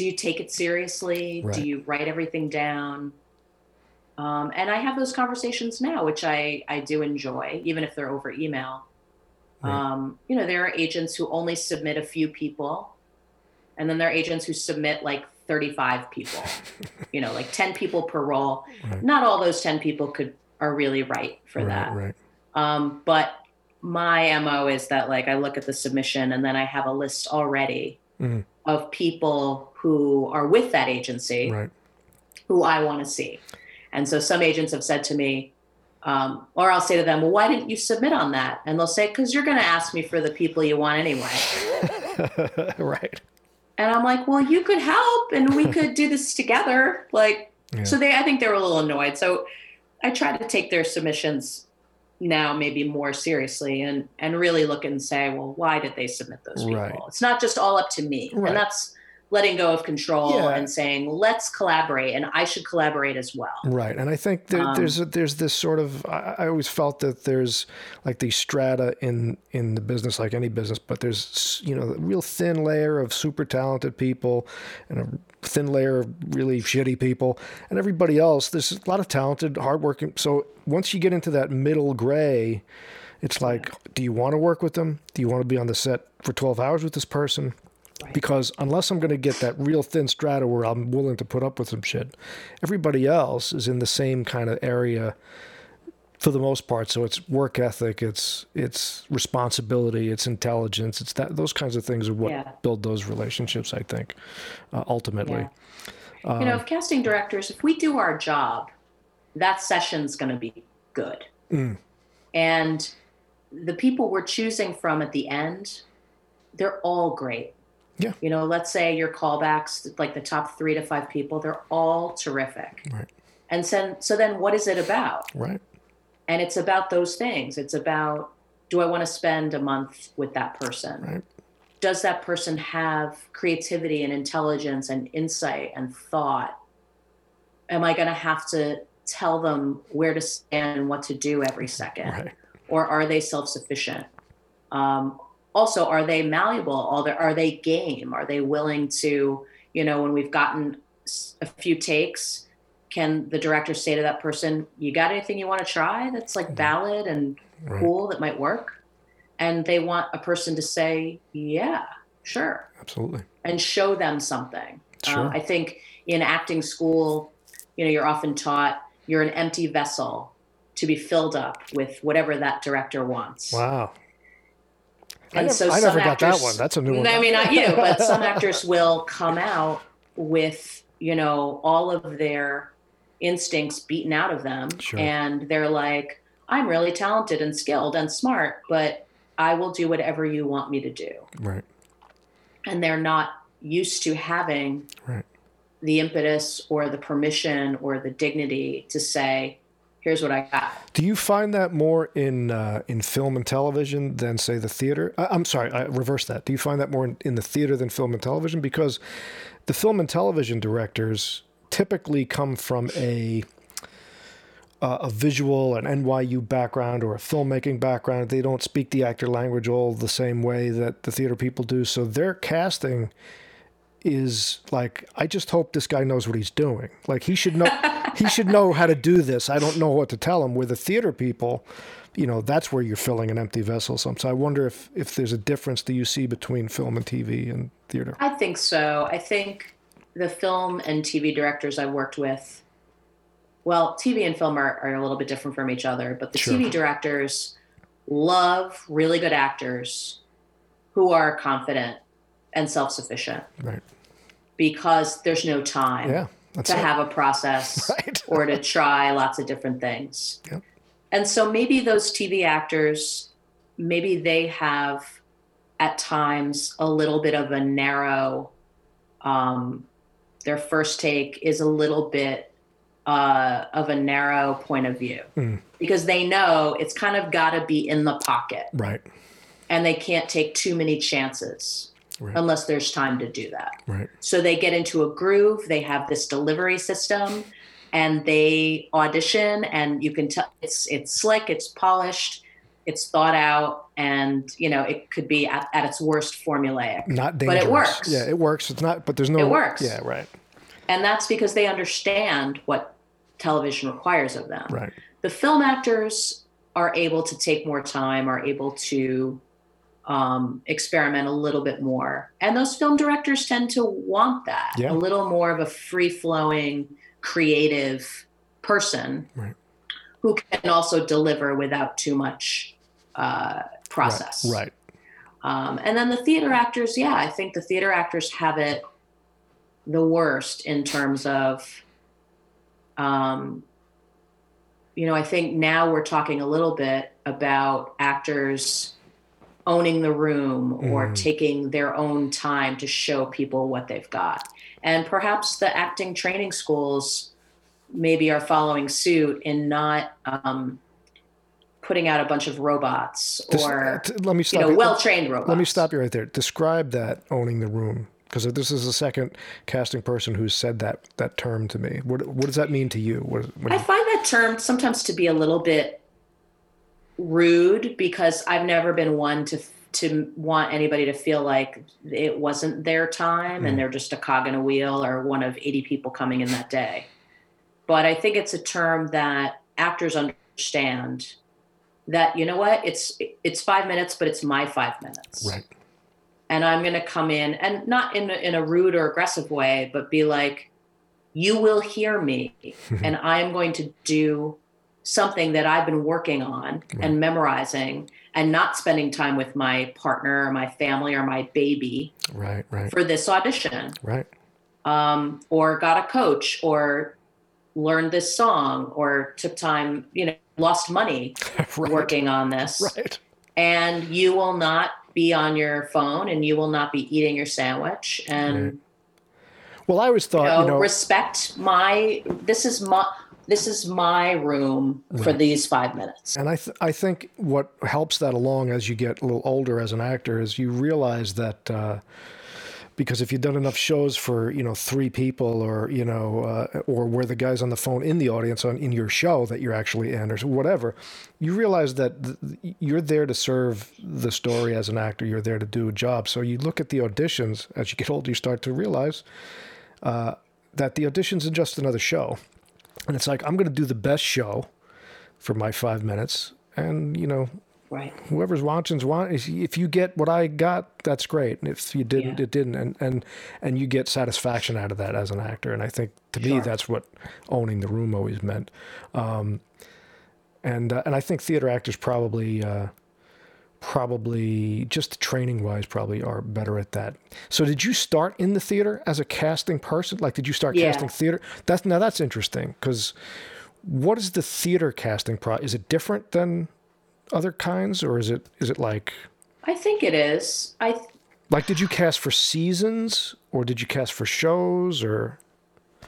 Do you take it seriously? Right. Do you write everything down? Um, and I have those conversations now, which I I do enjoy, even if they're over email. Right. Um, you know, there are agents who only submit a few people, and then there are agents who submit like 35 people. you know, like 10 people per role. Right. Not all those 10 people could are really right for that. Right. Um, but my mo is that like I look at the submission and then I have a list already Mhm. of people who are with that agency Right. who I want to see. And so some agents have said to me, um, or I'll say to them, well, why didn't you submit on that? And they'll say, because you're going to ask me for the people you want anyway. right. And I'm like, well, you could help and we could do this together. Like, Yeah. so they, I think they were a little annoyed. So I try to take their submissions now maybe more seriously and, and really look and say, well, why did they submit those people? Right. It's not just all up to me. Right. And that's letting go of control Yeah. and saying, let's collaborate and I should collaborate as well. Right, and I think there, Um, there's a, there's this sort of I, I always felt that there's like these strata in in the business, like any business, but there's you know a real thin layer of super talented people and a thin layer of really shitty people, and everybody else. There's a lot of talented, hardworking. So once you get into that middle gray, it's like, do you want to work with them? Do you want to be on the set for 12 hours with this person? Right. Because unless I'm going to get that real thin strata where I'm willing to put up with some shit, everybody else is in the same kind of area for the most part. So it's work ethic, it's it's responsibility, it's intelligence, it's that those kinds of things are what Yeah. build those relationships. I think uh, ultimately. Yeah. you know, if casting directors, if we do our job, that session's going to be good. Mm. And the people we're choosing from at the end, they're all great. Yeah. You know, let's say your callbacks, like the top three to five people, they're all terrific. Right. And so, so then what is it about? Right. And it's about those things. It's about do I want to spend a month with that person? Right. Does that person have creativity and intelligence and insight and thought? Am I going to have to tell them where to stand and what to do every second? Right. Or are they self sufficient? Um, also, are they malleable? Are they, are they game? Are they willing to, you know, when we've gotten a few takes, can the director say to that person, "You got anything you want to try that's like valid and Right. cool that might work?" And they want a person to say, "Yeah, sure," Absolutely. and show them something. Sure. Um, I think in acting school, you know, you're often taught you're an empty vessel to be filled up with whatever that director wants. Wow. I And nev- so I never got that one. That's a new one. I mean, not you, but some actors will come out with, you know, all of their instincts beaten out of them. Sure. And they're like, I'm really talented and skilled and smart, but I will do whatever you want me to do. Right. And they're not used to having Right. the impetus or the permission or the dignity to say, here's what I got. Do you find that more in uh, in film and television than say the theater? I, I'm sorry, I reverse that. Do you find that more in, in the theater than film and television? Because the film and television directors typically come from a uh, a visual, an NYU background, or a filmmaking background. They don't speak the actor language all the same way that the theater people do. So their casting is like, I just hope this guy knows what he's doing. Like he should know, he should know how to do this. I don't know what to tell him. With the theater people, you know, that's where you're filling an empty vessel. So I wonder if if there's a difference that you see between film and TV and theater. I think so. I think the film and TV directors I've worked with, well, TV and film are, are a little bit different from each other, but the Sure. TV directors love really good actors who are confident and self sufficient Right. because there's no time Yeah. To it. have a process Right. or to try lots of different things. Yep. And so maybe those TV actors, maybe they have at times a little bit of a narrow, um, their first take is a little bit uh, of a narrow point of view Mm. because they know it's kind of got to be in the pocket Right. and they can't take too many chances Right. unless there's time to do that. Right. So they get into a groove, they have this delivery system and they audition and you can tell it's it's slick, it's polished, it's thought out and you know, it could be at, at its worst formulaic. Not dangerous. But it works. Yeah, it works. It's not, but there's no. It works. Yeah. Right. And that's because they understand what television requires of them. Right. The film actors are able to take more time, are able to um, experiment a little bit more. And those film directors tend to want that Yeah. a little more of a free flowing, creative person Right. who can also deliver without too much uh, process. Right. Um, and then the theater actors, yeah, I think the theater actors have it the worst in terms of, um, you know, I think now we're talking a little bit about actors owning the room or Mm. taking their own time to show people what they've got. And perhaps the acting training schools maybe are following suit in not um, putting out a bunch of robots or t- let me you stop. know, you. well trained robots. Let me stop you right there. Describe that owning the room, because this is the second casting person who's said that that term to me. What what does that mean to you? What, what I find that term sometimes to be a little bit rude because I've never been one to to want anybody to feel like it wasn't their time and Mm. they're just a cog in a wheel or one of 80 people coming in that day. But I think it's a term that actors understand that you know what it's it's 5 minutes but it's my 5 minutes. right. and I'm going to come in and not in a, in a rude or aggressive way, but be like, you will hear me, and I'm going to do something that I've been working on and memorizing, and not spending time with my partner or my family or my baby Right. Right. for this audition, Right. um, or got a coach, or learned this song, or took time, you know, lost money right. working on this Right. and you will not be on your phone and you will not be eating your sandwich and Right. Well, I always you thought, know, you know, respect my this is my this is my room for these five minutes And I, th- I think what helps that along as you get a little older as an actor is you realize that uh, because if you've done enough shows for you know three people or you know uh, or where the guy's on the phone in the audience on in your show that you're actually in or whatever, you realize that th- you're there to serve the story as an actor. You're there to do a job. So you look at the auditions as you get older, you start to realize uh, that the auditions are just another show, and it's like I'm going to do the best show for my five minutes. And, you know, right whoever's watching's want if you get what I got, that's great. And if you didn't, Yeah. it didn't. And, and, and you get satisfaction out of that as an actor. And I think to me, that's what owning the room always meant. Um, and, uh, and I think theater actors probably, uh, probably just training wise probably are better at that. So did you start in the theater as a casting person? Like did you start Yeah. casting theater? That's now that's interesting because what is the theater casting pro? Is it different than other kinds, or is it is it like i think it is i like did you cast for seasons, or did you cast for shows, or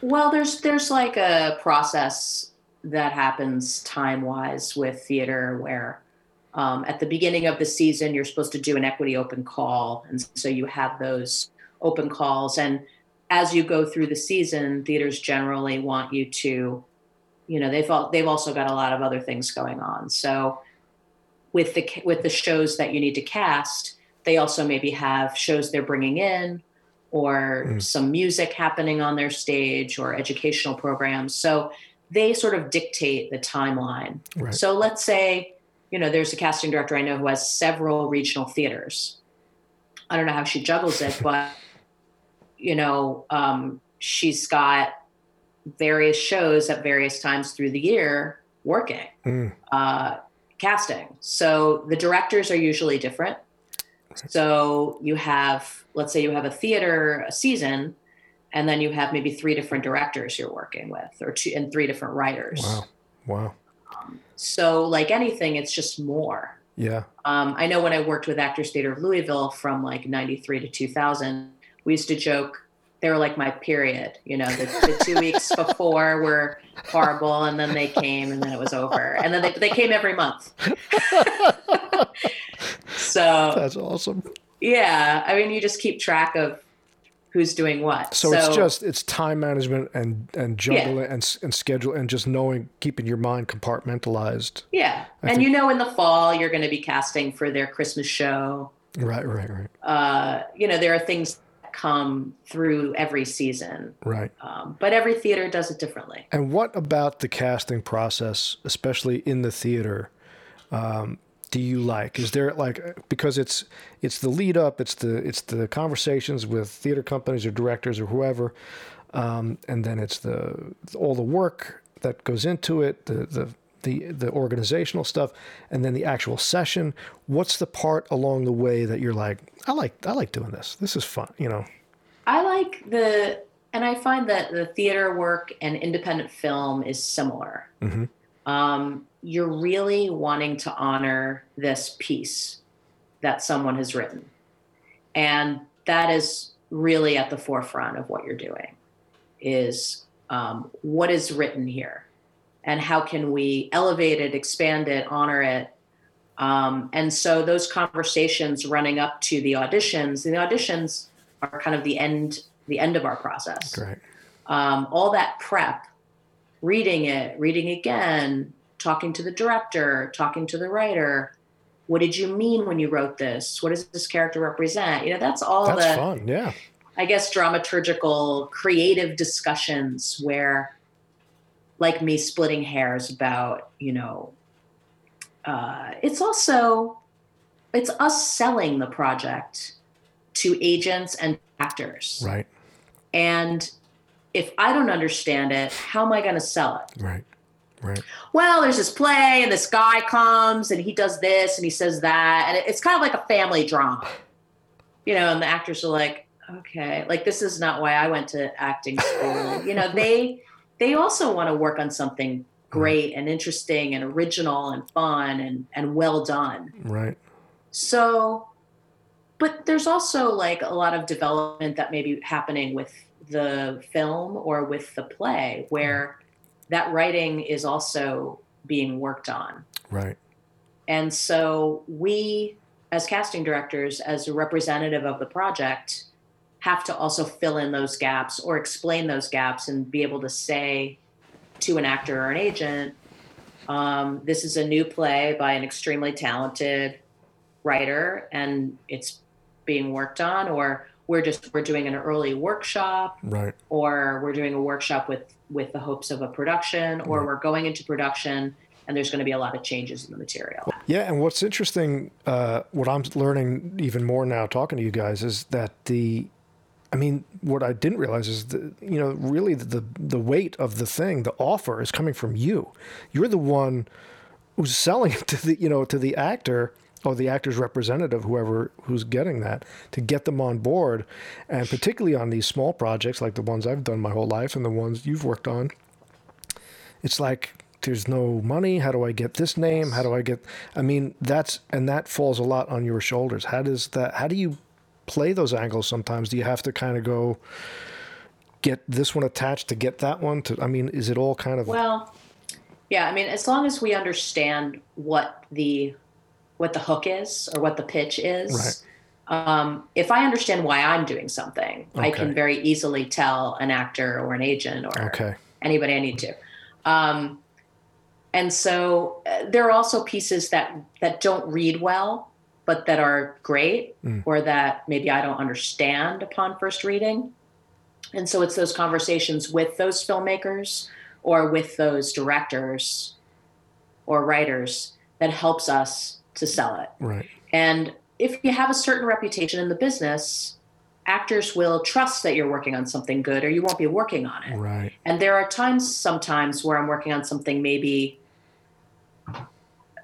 well there's there's like a process that happens time wise with theater where um, at the beginning of the season you're supposed to do an equity open call and so you have those open calls and as you go through the season theaters generally want you to you know they've al- they've also got a lot of other things going on so with the with the shows that you need to cast they also maybe have shows they're bringing in or Mm. some music happening on their stage or educational programs so they sort of dictate the timeline right? so let's say, you know, there's a casting director I know who has several regional theaters. I don't know how she juggles it, but you know, um, she's got various shows at various times through the year working, Mm, uh, casting. So the directors are usually different. So you have, let's say, you have a theater a season, and then you have maybe three different directors you're working with, or two and three different writers. wow, wow, So, like anything, it's just more. yeah, Um, I know when I worked with Actors Theatre of Louisville from like 93 to 2000, we used to joke they were like my period. You know, the, the two weeks before were horrible, and then they came, and then it was over. And then they, they came every month. so, that's awesome. yeah, I mean, you just keep track of who's doing what. So, it's just it's time management and and juggling and and schedule and just knowing keeping your mind compartmentalized. yeah. I And think- you know, in the fall, you're going to be casting for their Christmas show. Right, right, right, uh, you know, there are things that come through every season, right. um, but every theater does it differently. And what about the casting process, especially in the theater? Um, do you like? Is there like because it's it's the lead up, it's the it's the conversations with theater companies or directors or whoever, um, and then it's the all the work that goes into it, the the the the organizational stuff, and then the actual session. What's the part along the way that you're like, I like I like doing this. This is fun, you know. I like the and I find that the theater work and independent film is similar. Mm-hmm. Um, you're really wanting to honor this piece that someone has written. And that is really at the forefront of what you're doing is um, what is written here and how can we elevate it, expand it, honor it. Um, and so those conversations running up to the auditions, the auditions are kind of the end, the end of our process. Right. Um, all that prep, reading it, reading again, talking to the director, talking to the writer. What did you mean when you wrote this? What does this character represent? You know, that's all that's the fun, yeah. I guess dramaturgical, creative discussions where, like me, splitting hairs about, you know, uh, it's also it's us selling the project to agents and actors, right? And if I don't understand it, how am I going to sell it? Right. Right. Well, there's this play, and this guy comes, and he does this, and he says that, and it's kind of like a family drama, you know. And the actors are like, "Okay, like this is not why I went to acting school." you know, they they also want to work on something great and interesting and original and fun and and well done. Right. So, but there's also like a lot of development that may be happening with the film or with the play where that writing is also being worked on. Right. And so we, as casting directors, as a representative of the project, have to also fill in those gaps or explain those gaps and be able to say to an actor or an agent, um, this is a new play by an extremely talented writer and it's being worked on, or we're just we're doing an early workshop right or we're doing a workshop with with the hopes of a production or right. we're going into production and there's going to be a lot of changes in the material yeah and what's interesting uh, what i'm learning even more now talking to you guys is that the I mean, what I didn't realize is that you know really the the weight of the thing, the offer, is coming from you. You're the one who's selling it to the you know to the actor, or the actor's representative, whoever who's getting that, to get them on board, and particularly on these small projects like the ones I've done my whole life and the ones you've worked on. It's like there's no money. How do I get this name? How do I get? I mean, that's and that falls a lot on your shoulders. How does that? How do you play those angles? Sometimes do you have to kind of go get this one attached to get that one to? I mean, is it all kind of well? Yeah, I mean, as long as we understand what the what the hook is or what the pitch is. Right. Um, if I understand why I'm doing something, okay. I can very easily tell an actor or an agent or okay. anybody I need to. Um, and so uh, there are also pieces that that don't read well, but that are great, mm. or that maybe I don't understand upon first reading. And so it's those conversations with those filmmakers or with those directors or writers that helps us to sell it. Right. And if you have a certain reputation in the business, actors will trust that you're working on something good or you won't be working on it. Right. And there are times sometimes where I'm working on something maybe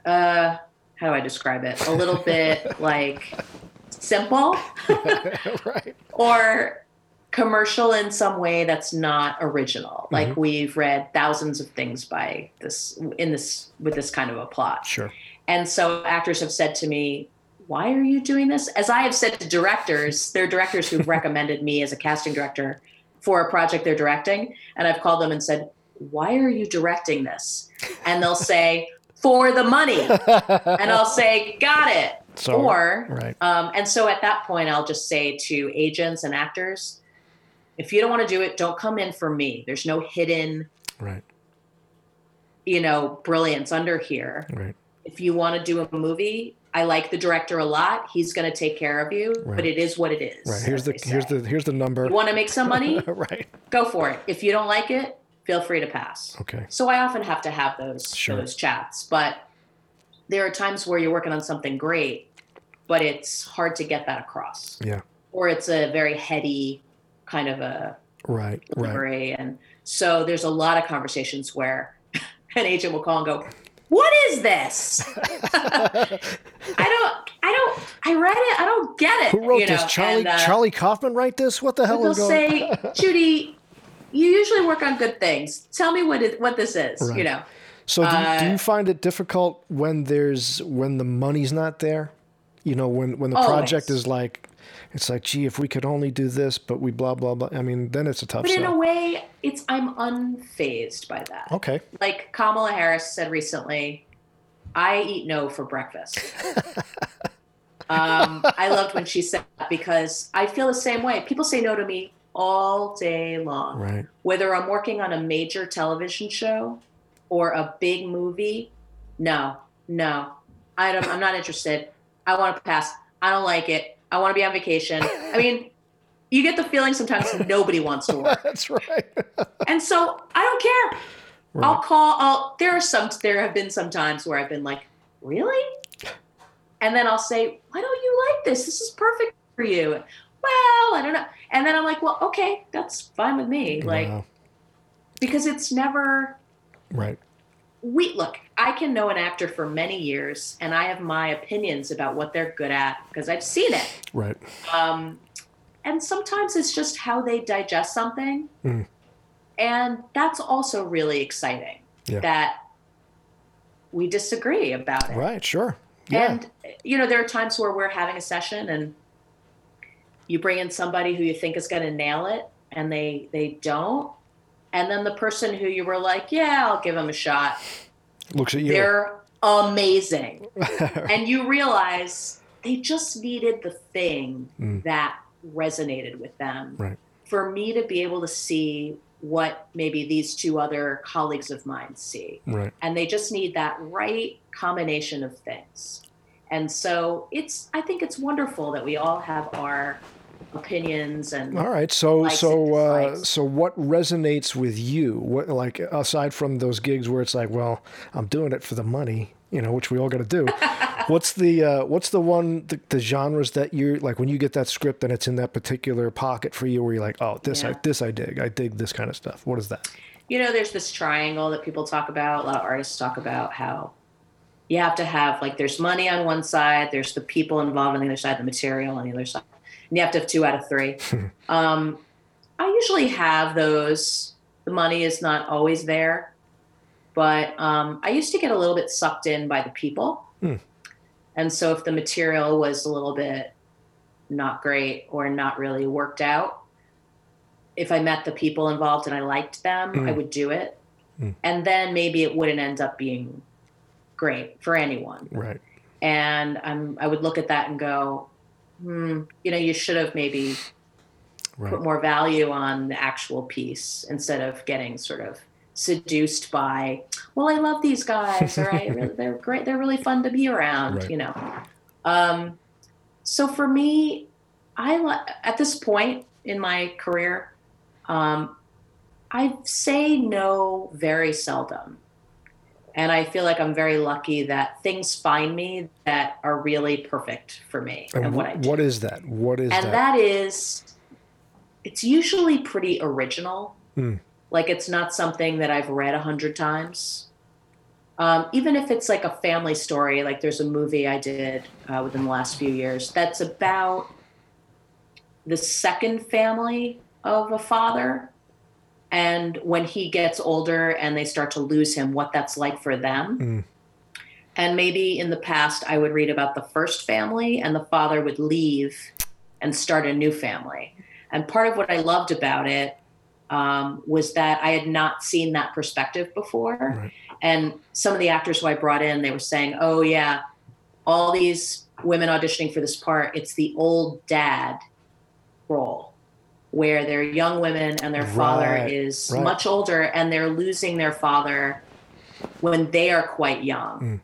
uh how do I describe it? A little bit like simple. right. Or commercial in some way that's not original. Like mm-hmm. we've read thousands of things by this in this with this kind of a plot. Sure. And so actors have said to me, why are you doing this? As I have said to directors, there are directors who've recommended me as a casting director for a project they're directing. And I've called them and said, why are you directing this? And they'll say, for the money. and I'll say, got it. So, or, right. um, and so at that point, I'll just say to agents and actors, if you don't want to do it, don't come in for me. There's no hidden, right. you know, brilliance under here. Right if you want to do a movie, I like the director a lot. He's going to take care of you, right. but it is what it is. Right. Here's the here's the here's the number. You want to make some money? right. Go for it. If you don't like it, feel free to pass. Okay. So I often have to have those sure. those chats, but there are times where you're working on something great, but it's hard to get that across. Yeah. Or it's a very heady kind of a Right. Right. And so there's a lot of conversations where an agent will call and go, What is this? I don't, I don't, I read it. I don't get it. Who wrote you this? know? Charlie And, uh, Charlie Kaufman write this? What the hell they'll say, Judy, you usually work on good things. Tell me what it, what this is. Right. You know, So do, you, do uh, you find it difficult when there's when the money's not there? You know, when when the project is like, it's like, gee, if we could only do this, but we blah blah blah. I mean, then it's a tough but in a way, it's I'm unfazed by that. Okay. Like Kamala Harris said recently, I eat no for breakfast. um, I loved when she said that because I feel the same way. People say no to me all day long. Right. whether I'm working on a major television show or a big movie, no, no, I don't, I'm not interested. I want to pass. I don't like it. I want to be on vacation. I mean, you get the feeling sometimes nobody wants to work, That's right. and so I don't care. I'll call. I'll. There are some. There have been some times where I've been like, really, and then I'll say, why don't you like this? This is perfect for you. Well, I don't know. And then I'm like, well, okay, that's fine with me. Like, Wow. because it's never Right. We look i can know an actor for many years and i have my opinions about what they're good at because i've seen it Right. um, and sometimes it's just how they digest something Mm. and that's also really exciting Yeah. that we disagree about it Right. Sure. Yeah. and you know there are times where we're having a session and you bring in somebody who you think is going to nail it and they they don't and then the person who you were like yeah i'll give him a shot Looks at you. they're amazing. and you realize they just needed the thing Mm. that resonated with them. Right. For me to be able to see what maybe these two other colleagues of mine see. right. And they just need that right combination of things. And so it's I think it's wonderful that we all have our opinions and All right. So so uh, so what resonates with you? What like aside from those gigs where it's like, well, I'm doing it for the money, you know, which we all got to do. what's the uh, what's the one the, the genres that you're like when you get that script and it's in that particular pocket for you where you're like, oh, this I this I dig. I dig this kind of stuff. What is that? you know, there's this triangle that people talk about. A lot of artists talk about how you have to have like there's money on one side, there's the people involved on the other side, the material on the other side, and you have to have two out of three. um, I usually have those. The money is not always there, but um, I used to get a little bit sucked in by the people, Hmm. and so if the material was a little bit not great or not really worked out, if I met the people involved and I liked them, I Mm. would do it. Mm. And then maybe it wouldn't end up being great for anyone. Right. And I'm, I would look at that and go, hmm, you know, you should have maybe Right. put more value on the actual piece instead of getting sort of seduced by, well, I love these guys, right, they're great, they're really fun to be around, Right. you know. Um, so for me, I at this point in my career, um, I say no very seldom. And I feel like I'm very lucky that things find me that are really perfect for me and, And what I do. what is that? What is and that? that is, it's usually pretty original. Mm. Like it's not something that I've read a hundred times. Um, even if it's like a family story, like there's a movie I did uh, within the last few years that's about the second family of a father and when he gets older and they start to lose him, what that's like for them. Mm. And maybe in the past, I would read about the first family and the father would leave and start a new family. And part of what I loved about it um, was that I had not seen that perspective before. Right. And some of the actors who I brought in, they were saying, oh, yeah, all these women auditioning for this part, it's the old dad role where they're young women and their father Right, is right. much older and they're losing their father when they are quite young. Mm.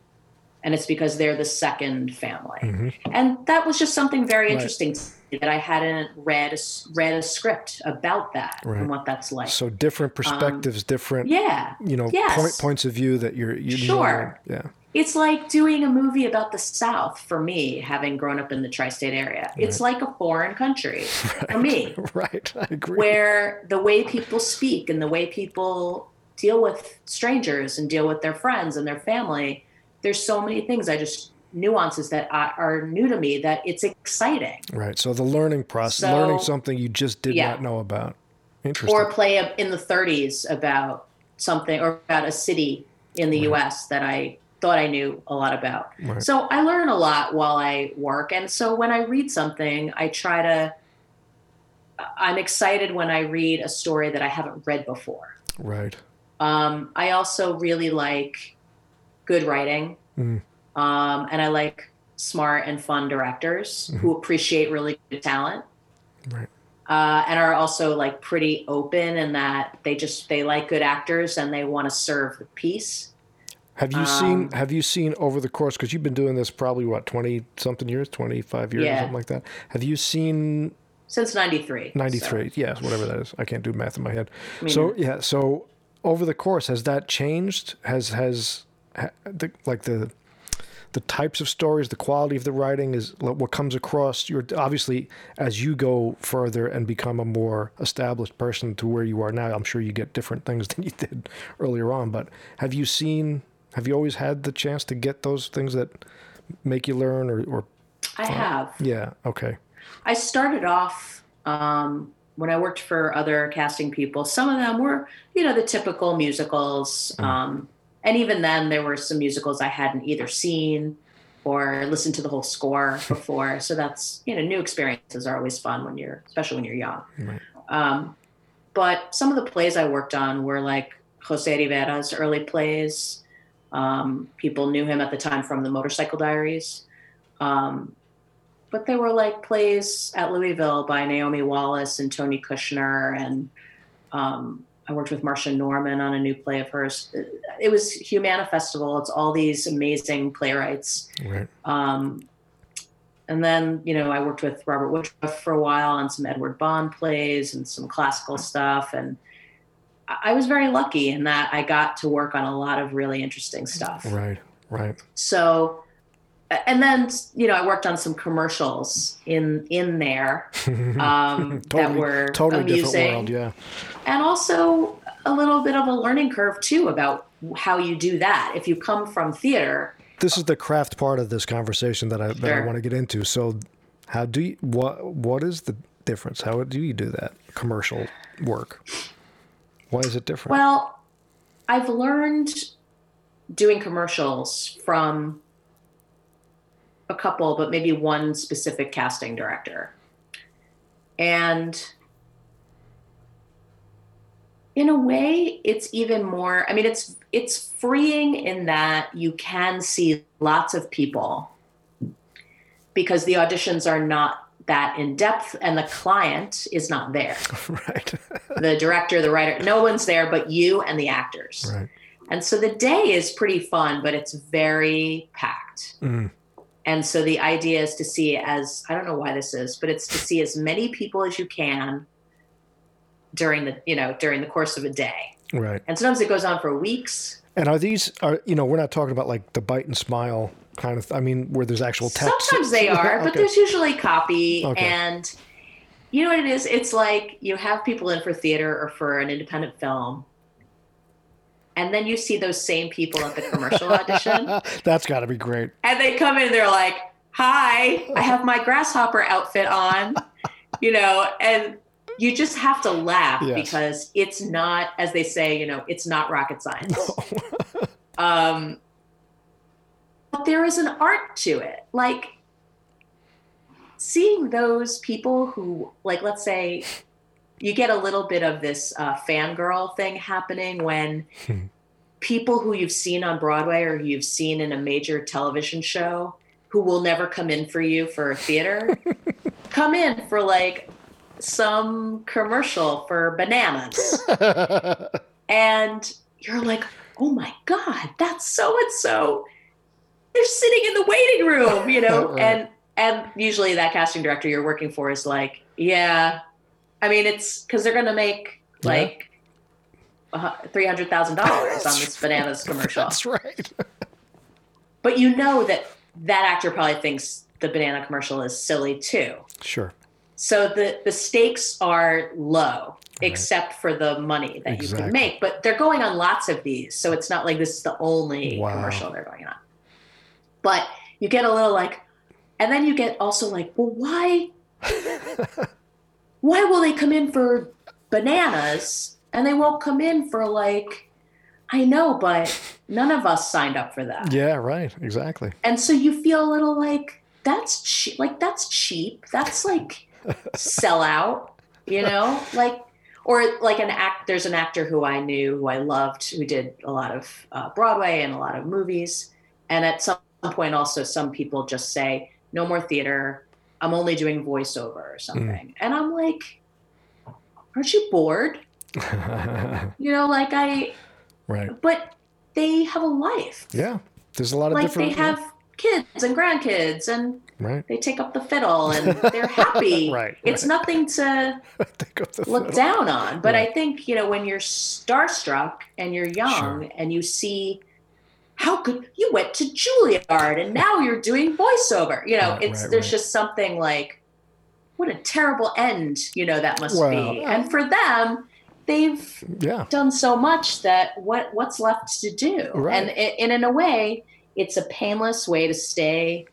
And it's because they're the second family. Mhm. And that was just something very Right. interesting that I hadn't read a, read a script about that Right. and what that's like. So different perspectives, different yeah. you know Yes. point, points of view that you're you Sure. know, yeah it's like doing a movie about the South for me, having grown up in the tri state area. It's like a foreign country for me, Right. I agree. where the way people speak and the way people deal with strangers and deal with their friends and their family, there's so many things I just nuances that are new to me that it's exciting. Right. So the learning process, So- learning something you just did Yeah. not know about. Interesting. or play in the 30s about something or about a city in the US that I thought I knew a lot about. Right. So I learn a lot while I work. And so when I read something, I try to, I'm excited when I read a story that I haven't read before. right. Um, I also really like good writing. Mm. Um, and I like smart and fun directors Mm-hmm. who appreciate really good talent Right. uh, and are also like pretty open in that they just they like good actors and they want to serve the piece. Have you Um, seen have you seen over the course because you've been doing this probably what 20 something years, 25 years Yeah. something like that. Have you seen Since '93. 93? Yes, whatever that is. I can't do math in my head. So, yeah, so over the course has that changed? Has has ha, the, like the the types of stories, the quality of the writing is what comes across your obviously as you go further and become a more established person to where you are now, I'm sure you get different things than you did earlier on, but have you seen have you always had the chance to get those things that make you learn or, or I have. yeah, okay. I started off um, when I worked for other casting people. Some of them were, you know, the typical musicals. Um, and even then, there were some musicals I hadn't either seen or listened to the whole score before. so that's, you know, new experiences are always fun when you're, especially when you're young. Right. Um, but some of the plays I worked on were like Jose Rivera's early plays. Um, people knew him at the time from the Motorcycle Diaries. Um, but they were like plays at Louisville by Naomi Wallace and Tony Kushner. And um, I worked with Marsha Norman on a new play of hers. It was Humana Festival. It's all these amazing playwrights. Right. Um, and then, you know, I worked with Robert Woodruff for a while on some Edward Bond plays and some classical stuff. And I was very lucky in that I got to work on a lot of really interesting stuff. Right. Right. So, and then, you know, I worked on some commercials in in there um, that Totally- were totally amusing, different world, yeah. and also a little bit of a learning curve too about how you do that. If you come from theater, this is the craft part of this conversation that I that I want to get into. So, how do you what what is the difference? How do you do that commercial work? Why is it different? Well, I've learned doing commercials from a couple, but maybe one specific casting director. And in a way, it's even more I mean it's it's freeing in that you can see lots of people because the auditions are not that in depth and the client is not there right. the director, the writer, no one's there but you and the actors. right. And so the day is pretty fun, but it's very packed. Mm. And so the idea is to see as I don't know why this is, but it's to see as many people as you can during the you know during the course of a day. Right. And sometimes it goes on for weeks. And are these are you know we're not talking about like the bite and smile kind of I mean where there's actual text. Sometimes they are, but Okay. there's usually copy Okay. and you know what it is? It's like you have people in for theater or for an independent film. And then you see those same people at the commercial audition. That's got to be great. And they come in and they're like, Hi, I have my grasshopper outfit on, you know, and you just have to laugh Yes. because it's not, as they say, you know, it's not rocket science. um, but there is an art to it. Like seeing those people who, like, let's say, you get a little bit of this uh, fangirl thing happening when people who you've seen on Broadway or who you've seen in a major television show who will never come in for you for a theater come in for like some commercial for bananas and you're like oh my god that's so and so they're sitting in the waiting room you know Right. and and usually that casting director you're working for is like yeah i mean it's because they're gonna make Yeah. like uh, $300000 on this bananas commercial That's right. but you know that that actor probably thinks the banana commercial is silly too. Sure. So the the stakes are low, right. except for the money that exactly. you can make. But they're going on lots of these, so it's not like this is the only wow. commercial they're going on. But you get a little like, and then you get also like, well, why? why will they come in for bananas and they won't come in for like I know, but none of us signed up for that. Yeah, right. Exactly. And so you feel a little like that's cheap. Like that's cheap. That's like sell out, you know? Like or like an act there's an actor who I knew who I loved who did a lot of uh, Broadway and a lot of movies and at some point also some people just say no more theater. I'm only doing voiceover or something. Mm. And I'm like aren't you bored? you know, like I Right. But they have a life. Yeah. There's a lot of like different. They have kids and grandkids and right. they take up the fiddle and they're happy. right. It's right. nothing to look fiddle. down on. But right. I think, you know, when you're starstruck and you're young sure. and you see how could you went to Juilliard and now you're doing voiceover. You know, right, it's there's just something like what a terrible end, you know, that must well, be. And for them, they've yeah. done so much that what what's left to do right. and, and in a way it's a painless way to stay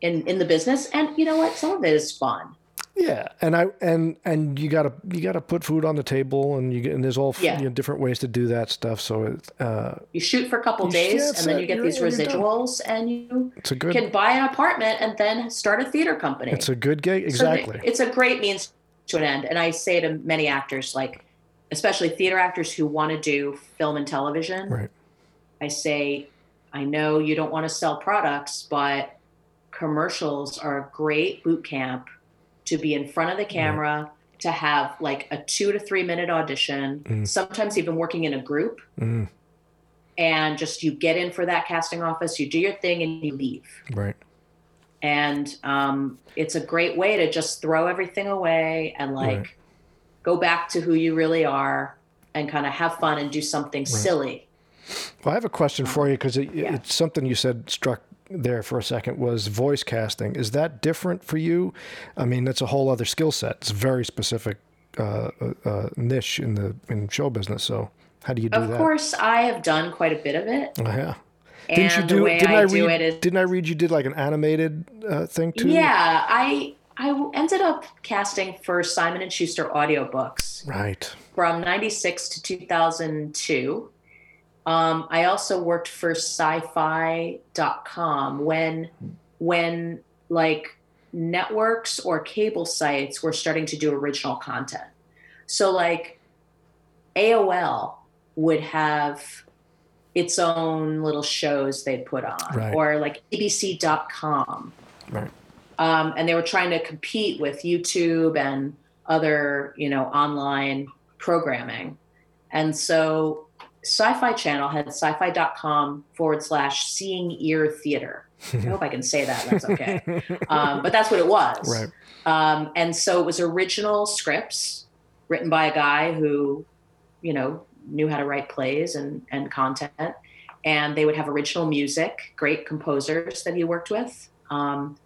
in in the business and you know what some of it is fun yeah and i and and you gotta you gotta put food on the table and you get and there's all yeah. you know, different ways to do that stuff so it uh you shoot for a couple days and then you get these residuals and you good, can buy an apartment and then start a theater company it's a good gig exactly so it's a great means to an end and i say to many actors like especially theater actors who want to do film and television. Right. I say, I know you don't want to sell products, but commercials are a great boot camp to be in front of the camera, right. to have like a two to three minute audition, mm. sometimes even working in a group. Mm. And just you get in for that casting office, you do your thing, and you leave. Right. And um, it's a great way to just throw everything away and like right go back to who you really are and kind of have fun and do something right. silly. Well, I have a question for you because it, yeah. it's something you said struck there for a second was voice casting. Is that different for you? I mean, that's a whole other skill set. It's a very specific uh, uh, uh, niche in the in show business. So, how do you do of that? Of course, I have done quite a bit of it. Oh, yeah. Didn't you do? Didn't I, I read? Is, didn't I read you did like an animated uh, thing too? Yeah, I I ended up casting for Simon and Schuster audiobooks. Right. From 96 to 2002. Um, I also worked for sci-fi.com when when like networks or cable sites were starting to do original content. So like AOL would have its own little shows they'd put on right. or like abc.com. Right um, and they were trying to compete with YouTube and other, you know, online programming. And so Sci-Fi Channel had sci-fi.com forward slash seeing ear theater. I hope I can say that. That's okay. Um, but that's what it was. Right. Um, and so it was original scripts written by a guy who, you know, knew how to write plays and, and content. And they would have original music, great composers that he worked with. Um,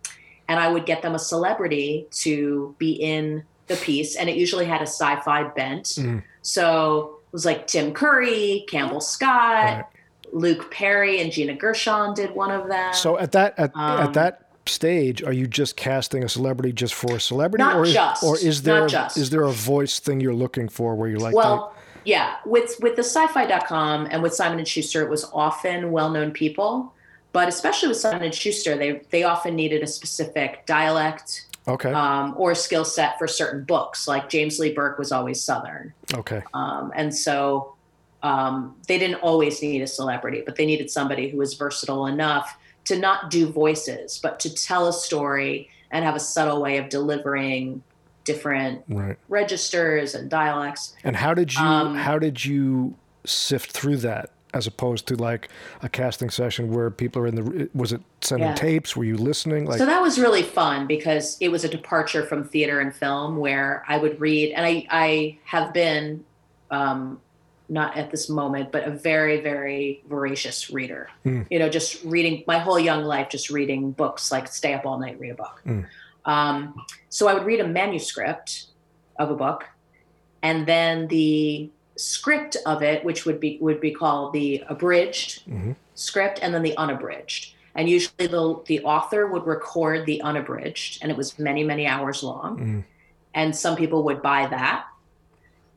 and I would get them a celebrity to be in the piece, and it usually had a sci-fi bent. Mm. So was like Tim Curry, Campbell Scott, right. Luke Perry, and Gina Gershon did one of them. So at that at, um, at that stage, are you just casting a celebrity just for a celebrity, not or is, just, or is there just. is there a voice thing you're looking for where you like? Well. Yeah, with with the sci-fi.com and with Simon and Schuster, it was often well-known people but especially with Simon and Schuster, they they often needed a specific dialect, okay, um, or skill set for certain books. Like James Lee Burke was always Southern, okay, um, and so um, they didn't always need a celebrity, but they needed somebody who was versatile enough to not do voices, but to tell a story and have a subtle way of delivering different right. registers and dialects. And how did you um, how did you sift through that? As opposed to like a casting session where people are in the was it sending yeah. tapes were you listening like so that was really fun because it was a departure from theater and film where i would read and i i have been um, not at this moment, but a very, very voracious reader. Mm. You know, just reading my whole young life, just reading books, like stay up all night, read a book. Mm. Um, so I would read a manuscript of a book, and then the script of it, which would be would be called the abridged hmm script, and then the unabridged. And usually the the author would record the unabridged, and it was many many hours long. Mm. And some people would buy that,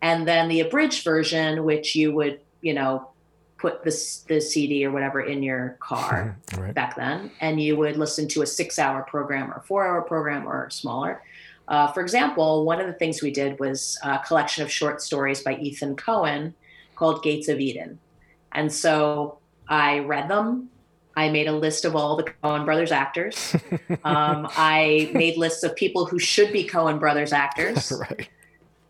and then the abridged version, which you would you know put the the CD or whatever in your car Right. back then, and you would listen to a six hour program or four hour program or smaller. Uh, for example, one of the things we did was a collection of short stories by Ethan Coen called Gates of Eden. And so I read them. I made a list of all the Coen brothers actors. Um, I made lists of people who should be Coen brothers actors right.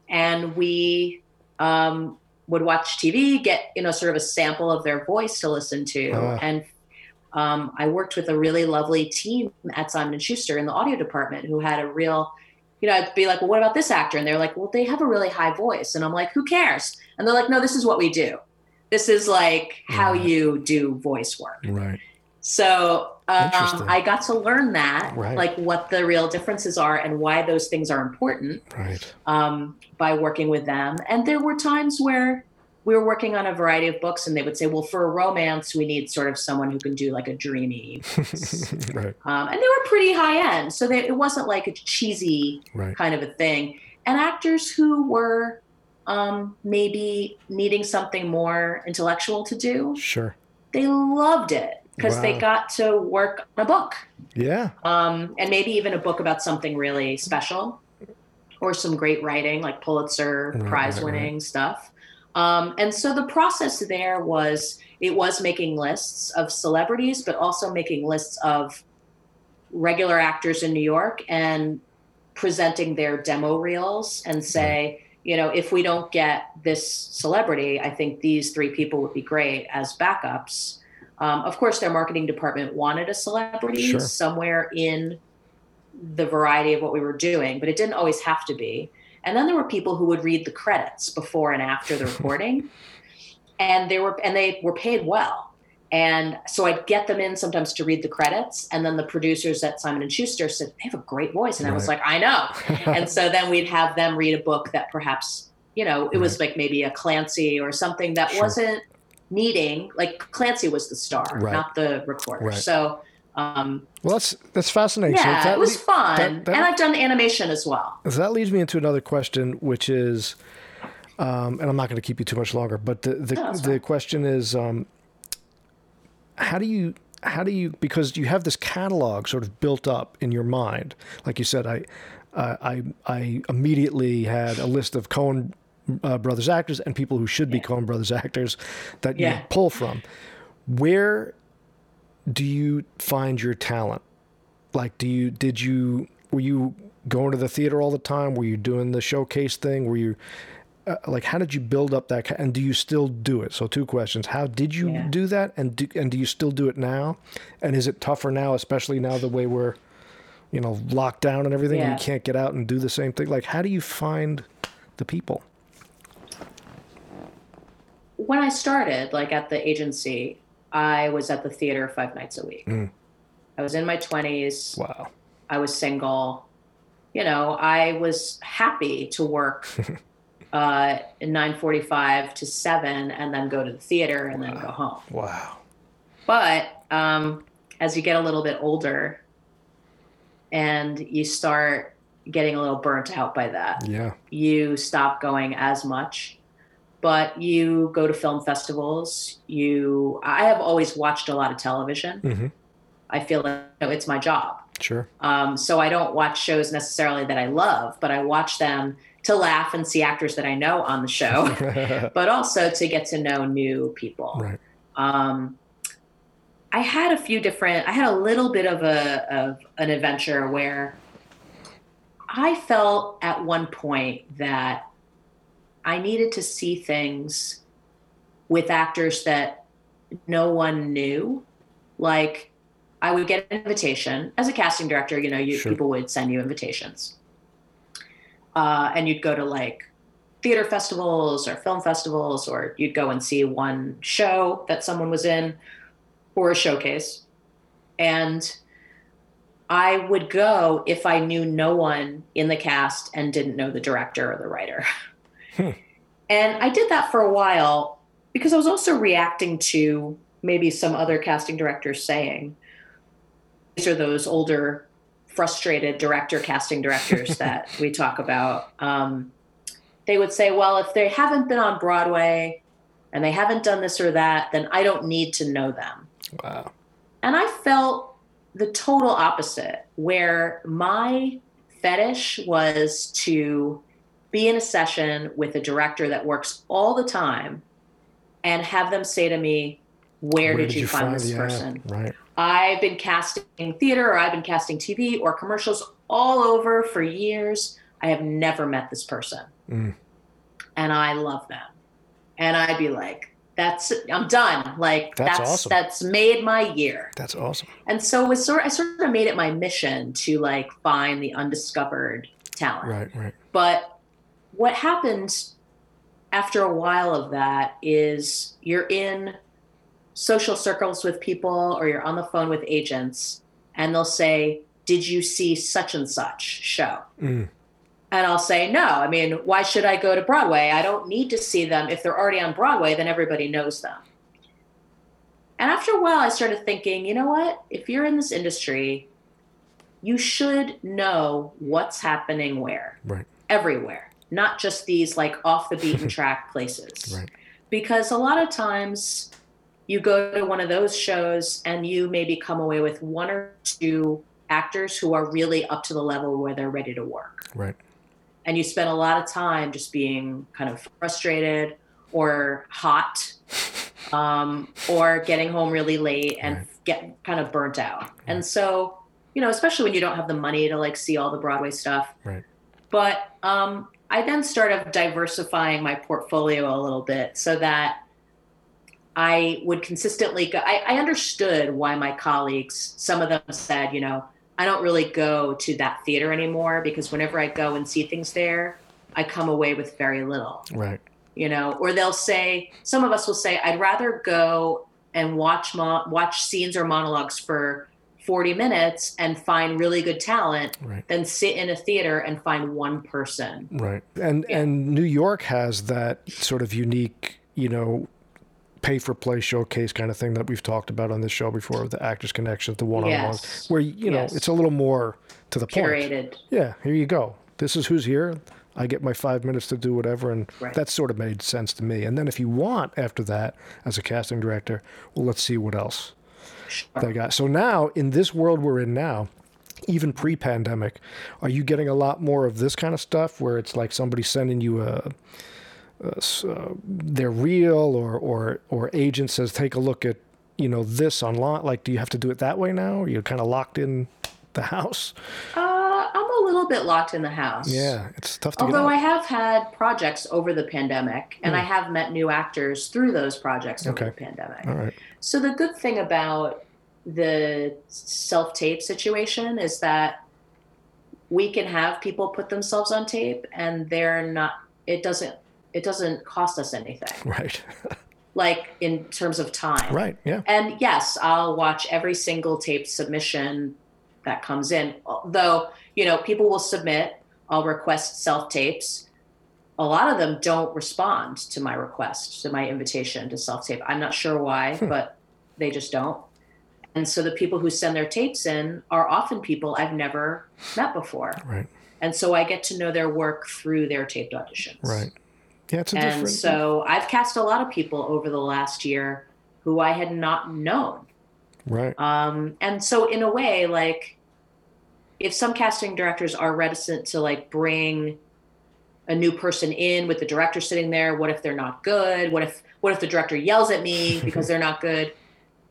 and we um, would watch TV, get you know sort of a sample of their voice to listen to, Ah. and um, I worked with a really lovely team at Simon and Schuster in the audio department who had a real, you know, I'd be like, well, what about this actor? And they're like, well, they have a really high voice, and I'm like, who cares? And they're like, no, this is what we do. This is like how Right. you do voice work. Right. So um, I got to learn that, Right. like what the real differences are and why those things are important Right. um, by working with them. And there were times where we were working on a variety of books, and they would say, "Well, for a romance, we need sort of someone who can do like a dreamy," right. um, and they were pretty high end, so they, it wasn't like a cheesy Right. kind of a thing. And actors who were um, maybe needing something more intellectual to do, Sure. they loved it because they got to work on a book Yeah. um, and maybe even a book about something really special or some great writing like pulitzer Right, prize right, winning stuff um, and so the process there was it was making lists of celebrities but also making lists of regular actors in new york and presenting their demo reels and say you know if we don't get this celebrity i think these three people would be great as backups um, of course, their marketing department wanted a celebrity Sure. somewhere in the variety of what we were doing, but it didn't always have to be. And then there were people who would read the credits before and after the recording, and they were and they were paid well. And so I'd get them in sometimes to read the credits, and then the producers at Simon and Schuster said they have a great voice, and I was like, I know. and so then we'd have them read a book that perhaps you know it was like maybe a Clancy or something that Sure. wasn't needing like Clancy was the star, Right. not the recorder. Right. So um, well, that's that's fascinating. yeah, so that it was le- fun, that- that- and I've done animation as well. So that leads me into another question, which is, um, and I'm not going to keep you too much longer, but the the, No, the question is, um, how do you how do you because you have this catalog sort of built up in your mind, like you said, I uh, I I immediately had a list of Coen uh, brothers actors and people who should be Yeah. Coen brothers actors that you pull from. Where do you find your talent? Like, do you did you were you going to the theater all the time? Were you doing the showcase thing? Were you uh, like how did you build up that and do you still do it? So two questions: How did you Yeah. do that, and do, and do you still do it now? And is it tougher now, especially now the way we're you know locked down and everything, and you can't get out and do the same thing? Like, how do you find the people? When I started, like at the agency, I was at the theater five nights a week. Mm. I was in my twenties. Wow. I was single. You know, I was happy to work uh, in nine forty-five to seven, and then go to the theater and then go home. Wow. But um, as you get a little bit older, and you start getting a little burnt out by that, Yeah. you stop going as much. But you go to film festivals. You, I have always watched a lot of television. hmm I feel like you know, it's my job. Sure. Um, so I don't watch shows necessarily that I love, but I watch them to laugh and see actors that I know on the show, but also to get to know new people. right. Um, I had a few different. I had a little bit of a of an adventure where I felt at one point that I needed to see things with actors that no one knew. Like I would get an invitation as a casting director. You know, you, Sure. people would send you invitations, uh, and you'd go to like theater festivals or film festivals, or you'd go and see one show that someone was in or a showcase. And I would go if I knew no one in the cast and didn't know the director or the writer. Hmm. And I did that for a while because I was also reacting to maybe some other casting directors saying, these are those older, frustrated director casting directors that we talk about. Um, they would say, well, if they haven't been on Broadway and they haven't done this or that, then I don't need to know them. Wow. And I felt the total opposite, where my fetish was to be in a session with a director that works all the time and have them say to me, Where, Where did, did, you, find, find this yeah, person? Right. I've been casting theater or I've been casting TV or commercials all over for years. I have never met this person. Mm. And I love them. And I'd be like, that's I'm done. Like that's that's, awesome. that's made my year. That's awesome. And so it was sort I sort of made it my mission to like find the undiscovered talent. Right, right. But what happens after a while of that is you're in social circles with people or you're on the phone with agents and they'll say, "Did you see such and such show?" Mm. And I'll say, no, I mean, why should I go to Broadway? I don't need to see them. If they're already on Broadway, then everybody knows them. And after a while, I started thinking, you know what? If you're in this industry, you should know what's happening where. Right. Everywhere, not just these like off the beaten track places. Right. Because a lot of times you go to one of those shows and you maybe come away with one or two actors who are really up to the level where they're ready to work. Right and you spend a lot of time just being kind of frustrated or hot um, or getting home really late and right. get kind of burnt out. Right. And so, you know, especially when you don't have the money to like see all the Broadway stuff. Right. But um, I then started diversifying my portfolio a little bit so that I would consistently go. I, I understood why my colleagues, some of them said, you know, I don't really go to that theater anymore because whenever I go and see things there, I come away with very little. Right. You know, or they'll say some of us will say I'd rather go and watch mo- watch scenes or monologues for 40 minutes and find really good talent right. than sit in a theater and find one person. Right. And yeah. and New York has that sort of unique, you know, pay for play showcase kind of thing that we've talked about on this show before, the actors connection the one on ones, yes. where you know yes. it's a little more to the Curated. point. Yeah, here you go. This is who's here. I get my five minutes to do whatever, and right. that sort of made sense to me. And then if you want after that, as a casting director, well, let's see what else they got. So now in this world we're in now, even pre-pandemic, are you getting a lot more of this kind of stuff where it's like somebody sending you a uh, they're real or, or, or agent says, take a look at, you know, this online? Like, do you have to do it that way now? You're kind of locked in the house? Uh, I'm a little bit locked in the house. Yeah, it's tough to Although I have had projects over the pandemic and mm. I have met new actors through those projects over okay. the pandemic. All right. So the good thing about the self tape situation is that we can have people put themselves on tape and they're not, it doesn't it doesn't cost us anything. Right. like in terms of time. Right. Yeah. And yes, I'll watch every single tape submission that comes in. Though, you know, people will submit, I'll request self tapes. A lot of them don't respond to my request, to my invitation to self tape. I'm not sure why, hmm. but they just don't. And so the people who send their tapes in are often people I've never met before. Right. And so I get to know their work through their taped auditions. Right. Yeah, it's a and different. so I've cast a lot of people over the last year who I had not known. Right. Um, and so in a way, like, if some casting directors are reticent to like bring a new person in with the director sitting there, what if they're not good? What if what if the director yells at me because they're not good?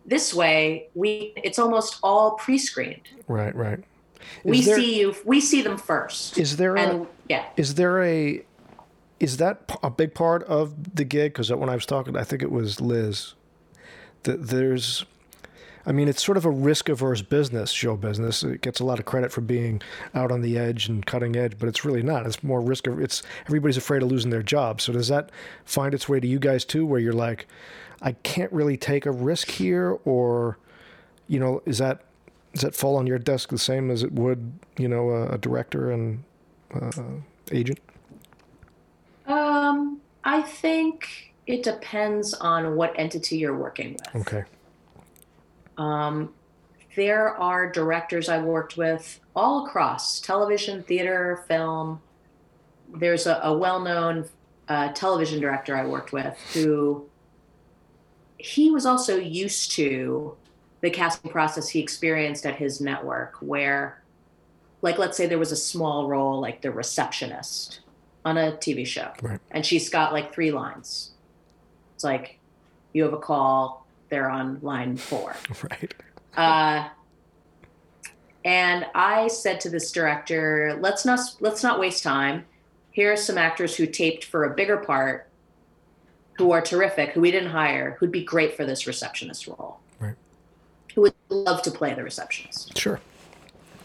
This way, we it's almost all pre-screened. Right, right. Is we there, see you. We see them first. Is there and, a yeah? Is there a is that a big part of the gig? Because when I was talking, I think it was Liz. That there's, I mean, it's sort of a risk averse business, show business. It gets a lot of credit for being out on the edge and cutting edge, but it's really not. It's more risk. It's everybody's afraid of losing their job. So does that find its way to you guys too, where you're like, I can't really take a risk here, or, you know, is that does that fall on your desk the same as it would, you know, a, a director and uh, agent? Um, I think it depends on what entity you're working with. Okay. Um, there are directors I've worked with all across television, theater, film. There's a, a well known uh, television director I worked with who he was also used to the casting process he experienced at his network, where, like, let's say there was a small role like the receptionist on a TV show, Right. and she's got like three lines. It's like, you have a call, they're on line four. Right. Uh, and I said to this director, "Let's not let's not waste time. Here are some actors who taped for a bigger part, who are terrific, who we didn't hire, who'd be great for this receptionist role, Right. who would love to play the receptionist." Sure.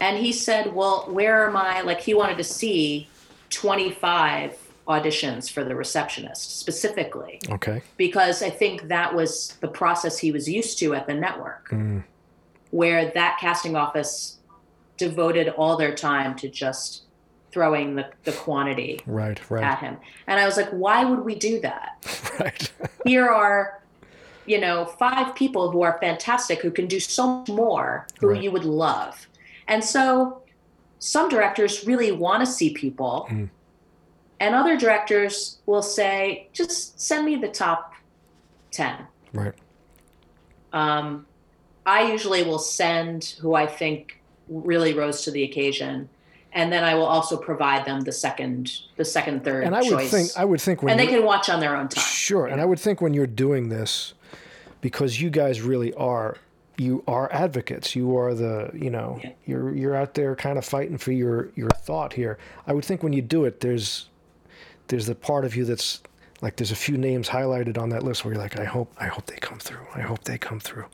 And he said, "Well, where are my like?" He wanted to see twenty five auditions for the receptionist specifically Okay. because I think that was the process he was used to at the network, Mm. where that casting office devoted all their time to just throwing the, the quantity Right. Right. at him. And I was like, why would we do that? Right. Here are, you know, five people who are fantastic, who can do so much more, who Right. you would love. And so some directors really want to see people. Mm. And other directors will say, just send me the top 10. right. Um, I usually will send who I think really rose to the occasion, and then I will also provide them the second, the second, third And I would choice, think I would think when and they can watch on their own time. Sure, and I would think when you're doing this, because you guys really are, you are advocates. You are the, you know, Yeah. you're you're out there kind of fighting for your your thought here. I would think when you do it, there's there's the part of you that's like there's a few names highlighted on that list where you're like, I hope I hope they come through. I hope they come through.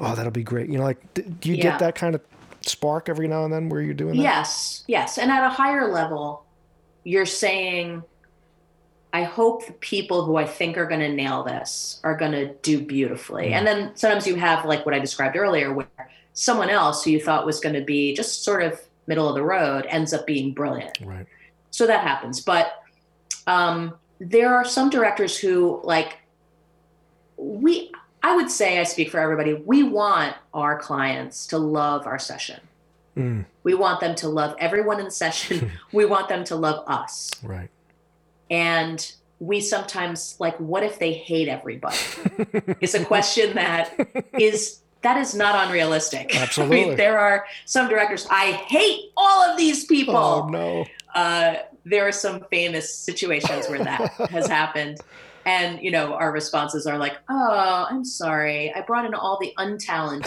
Oh, that'll be great. You know, like do you Yeah. get that kind of spark every now and then where you're doing that? Yes, yes, and at a higher level, you're saying, I hope the people who I think are going to nail this are going to do beautifully. Mm. And then sometimes you have like what I described earlier, where someone else who you thought was going to be just sort of middle of the road ends up being brilliant. Right. so that happens but um, there are some directors who like we i would say i speak for everybody we want our clients to love our session. Mm, we want them to love everyone in the session. We want them to love us. Right. and we sometimes like what if they hate everybody? It's a question that is that is not unrealistic. I Absolutely. mean, there are some directors i hate all of these people. Oh no. uh, there are some famous situations where that has happened. And, you know, our responses are like, oh, I'm sorry. I brought in all the untalented.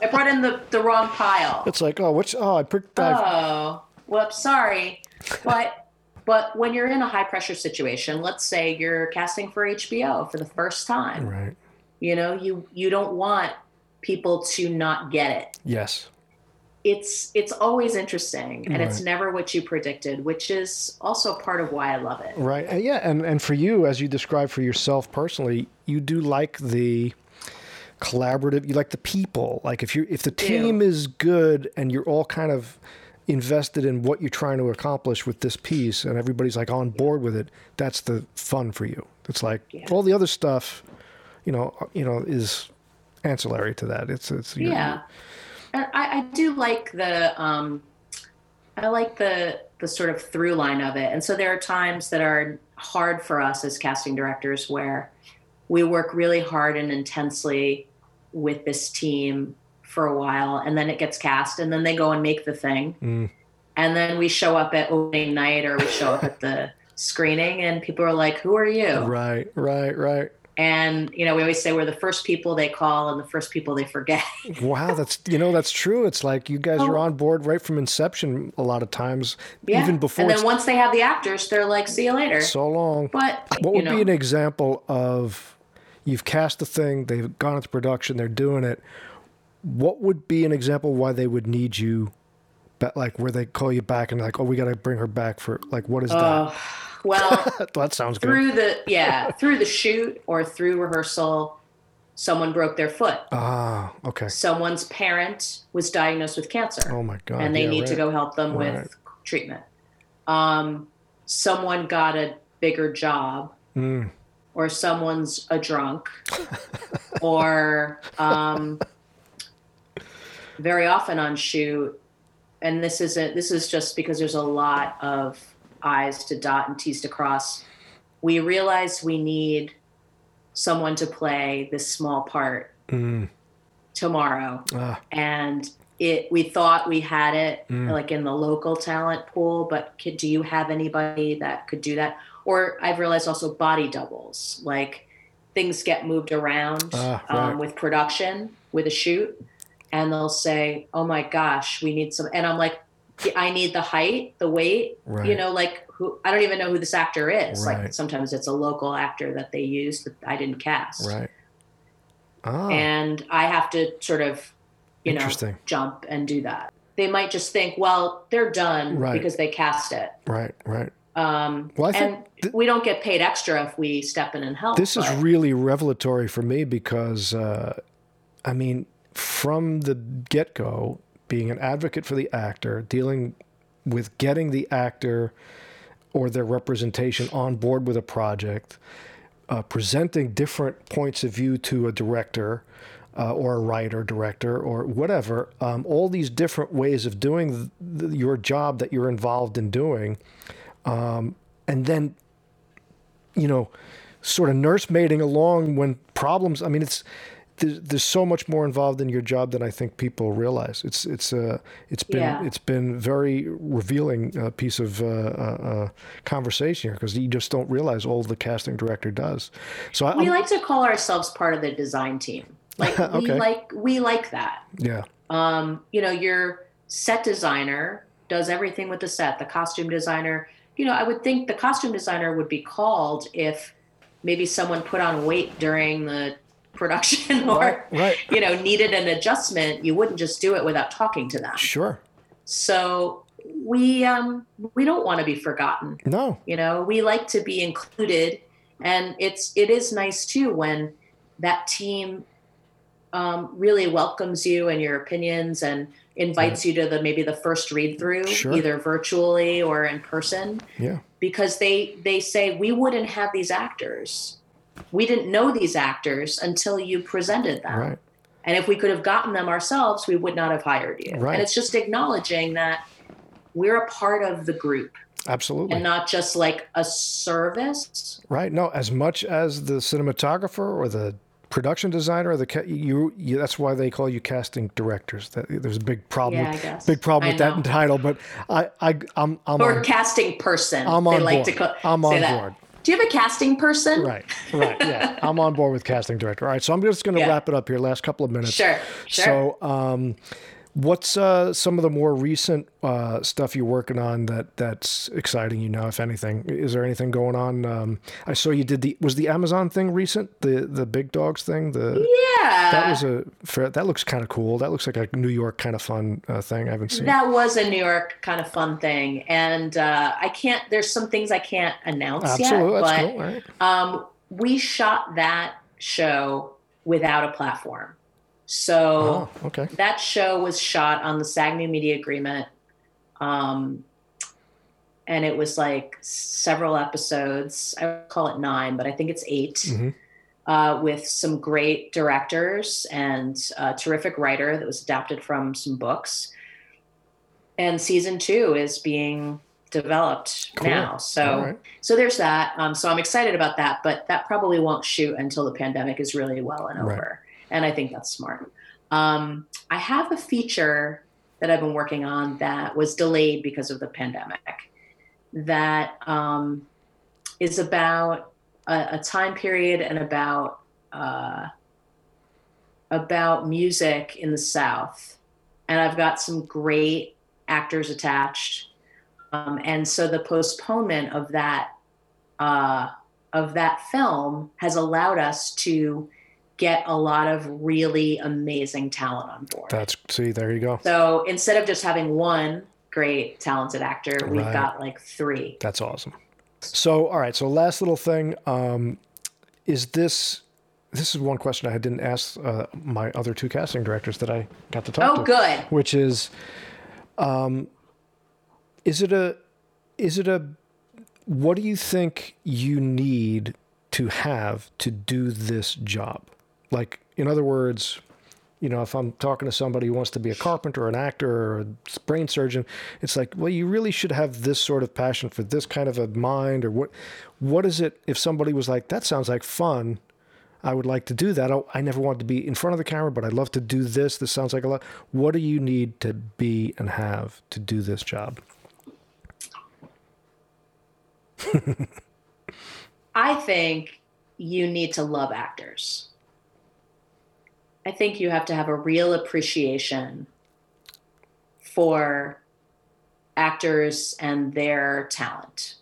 I brought in the, the wrong pile. It's like, oh, which oh, I picked that. Oh, well, sorry. But but when you're in a high pressure situation, let's say you're casting for HBO for the first time, right. you know, you you don't want people to not get it. Yes. It's it's always interesting and it's never what you predicted, which is also part of why I love it. Right. And yeah, and, and for you, as you describe for yourself personally, you do like the collaborative you like the people. Like if you if the team is good and you're all kind of invested in what you're trying to accomplish with this piece and everybody's like on board with it, that's the fun for you. It's like Yeah. all the other stuff, you know, uh, you know, is ancillary to that. It's it's Yeah, I, I do like the um, I like the the sort of through line of it. And so there are times that are hard for us as casting directors where we work really hard and intensely with this team for a while, and then it gets cast, and then they go and make the thing, Mm. and then we show up at opening night or we show up at the screening, and people are like, "Who are you?" Right, right, right. And you know, we always say we're the first people they call and the first people they forget. Wow, that's you know that's true. It's like you guys are Oh. on board right from inception a lot of times, Yeah. even before and then once they have the actors, they're like, "See you later." so long. but What would know, be an example of you've cast the thing, they've gone into production, they're doing it. what would be an example why they would need you? But like where they call you back and like, oh, we got to bring her back for like, what is Uh, well, that? sounds good. through the yeah through the shoot or through rehearsal, someone broke their foot. Ah, okay. Someone's parent was diagnosed with cancer. Oh my god. and they yeah, need to go help them Right. with treatment. Um, someone got a bigger job, Mm, or someone's a drunk, or um, very often on shoot, and this isn't. This is just because there's a lot of I's to dot and T's to cross. We realize we need someone to play this small part mm, tomorrow ah, and it we thought we had it Mm. like in the local talent pool but could, do you have anybody that could do that or i've realized also body doubles like things get moved around Ah, right. um, with production with a shoot and they'll say oh my gosh we need some and i'm like i need the height the weight right. you know like who i don't even know who this actor is Right. like sometimes it's a local actor that they use that i didn't cast Right. Ah, and I have to sort of, you know, jump and do that. They might just think, well, they're done Right. because they cast it. right, right. Um, Well, I think and th- we don't get paid extra if we step in and help. This is really revelatory for me because, uh, I mean, from the get go, being an advocate for the actor, dealing with getting the actor or their representation on board with a project, uh, presenting different points of view to a director uh, or a writer, director, or whatever, um, all these different ways of doing th- your job that you're involved in doing. Um, and then you know, sort of nursemaiding along when problems. I mean, it's there's, there's so much more involved in your job than I think people realize. It's it's uh it's been Yeah. it's been very revealing uh, piece of uh, uh, uh, conversation here because you just don't realize all the casting director does. So I, we I'm- like to call ourselves part of the design team. Like we Okay. like we like that. yeah Um, you know, your set designer does everything with the set. The costume designer, you know, I would think the costume designer would be called if maybe someone put on weight during the production or right right you know needed an adjustment. You wouldn't just do it without talking to them. sure So we um, we don't want to be forgotten. no You know, we like to be included, and it's it is nice too when that team um, really welcomes you and your opinions and invites you to the maybe the first read through, Sure. either virtually or in person, yeah because they they say we wouldn't have these actors. We didn't know these actors until you presented them. right And if we could have gotten them ourselves, we would not have hired you. Right. And it's just acknowledging that we're a part of the group absolutely and not just like a service. Right. No, as much as the cinematographer or the production designer or the ca- you, you that's why they call you casting directors. That there's a big problem. Yeah, with. Big problem I with that title, but I I I'm I'm Or on, casting person. I'm they on like board. to call, I'm on that. Do you have a casting person? Right. Right. Yeah. I'm on board with casting director. All right. So I'm just going to Yeah. wrap it up here. Last couple of minutes. Sure. Sure. So, um, what's uh, some of the more recent uh, stuff you're working on that that's exciting you now, if anything? Is there anything going on? Um, I saw you did the was the Amazon thing recent, the the big dogs thing. The yeah. that was a fair, that looks kind of cool. That looks like a New York kind of fun uh, thing. I haven't seen. that was a New York kind of fun thing. And uh, I can't, there's some things I can't announce Absolutely, yet. that's but cool. Right. um, we shot that show without a platform. So Oh, okay. that show was shot on the SAG New Media Agreement. Um, and it was like several episodes. I would call it nine, but I think it's 8 Mhm. uh, with some great directors and a terrific writer that was adapted from some books. And season two is being developed Cool. now. So right. so there's that. Um, so I'm excited about that, but that probably won't shoot until the pandemic is really well and Right. And I think that's smart. Um, I have a feature that I've been working on that was delayed because of the pandemic. That um, is about a, a time period and about uh, about music in the South. And I've got some great actors attached. Um, and so the postponement of that uh, of that film has allowed us to get a lot of really amazing talent on board. That's see, there you go. So instead of just having one great talented actor, we've got like three. That's awesome. So, all right. So, last little thing um, is this. This is one question I didn't ask uh, my other two casting directors that I got to talk Oh, to. Oh, good. Which is, um, is it a, is it a, what do you think you need to have to do this job? Like, in other words, you know, if I'm talking to somebody who wants to be a carpenter or an actor or a brain surgeon, it's like, well, you really should have this sort of passion for this kind of a mind or what what is it if somebody was like, that sounds like fun. I would like to do that. I, I never wanted to be in front of the camera, but I'd love to do this. This sounds like a lot. What do you need to be and have to do this job? I think you need to love actors. I think you have to have a real appreciation for actors and their talent.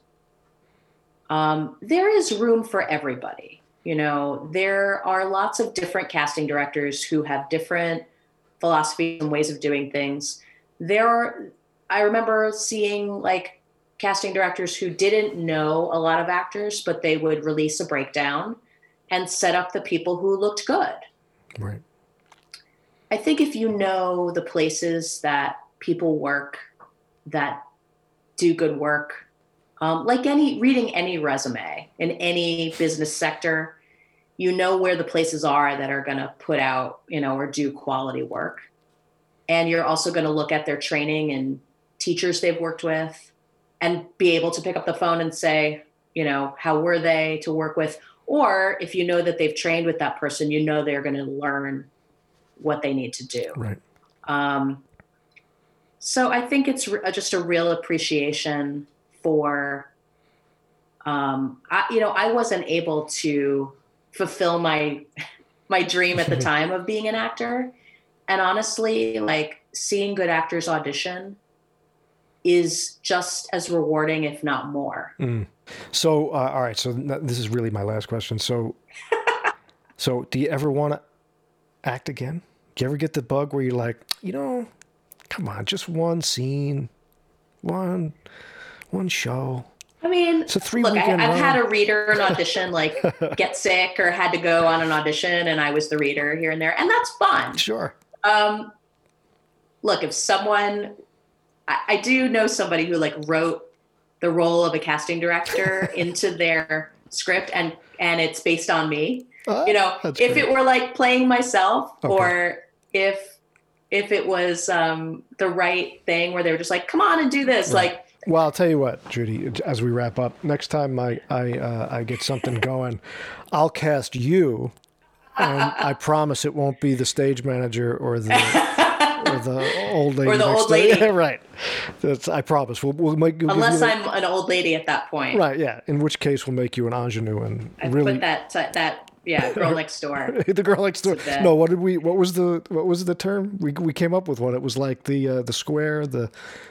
Um, there is room for everybody. You know, there are lots of different casting directors who have different philosophies and ways of doing things. There are, I remember seeing like casting directors who didn't know a lot of actors, but they would release a breakdown and set up the people who looked good. Right. I think if you know the places that people work that do good work, um, like any reading any resume in any business sector, you know where the places are that are going to put out, you know, or do quality work. And you're also going to look at their training and teachers they've worked with and be able to pick up the phone and say, you know, how were they to work with? Or if you know that they've trained with that person, you know they're going to learn what they need to do. Right. Um, so I think it's re- just a real appreciation for, um, I, you know, I wasn't able to fulfill my my dream at the time of being an actor, and honestly, like seeing good actors audition is just as rewarding, if not more. Mm. So, uh, all right. So this is really my last question. So, so do you ever want to act again? Do you ever get the bug where you're like, you know, come on, just one scene, one, one show. I mean, It's a three look, I, I've run. had a reader an audition like get sick or had to go on an audition, and I was the reader here and there, and that's fun. Sure. Um, look, if someone, I, I do know somebody who like wrote the role of a casting director into their script, and and it's based on me. You know, if great. it were like playing myself, Okay. or if if it was um, the right thing where they were just like, come on and do this, Right. like. Well, I'll tell you what, Judy. As we wrap up, next time I I uh, I get something going, I'll cast you, and I promise it won't be the stage manager or the or the old lady. Or the old lady. Yeah, right. That's, I promise. We'll we'll make we'll Unless a- I'm an old lady at that point, right. Yeah. In which case, we'll make you an ingenue and I really put that that yeah girl next door. the girl next door. No, what did we? What was the what was the term? We we came up with one. It was like the uh, the square. The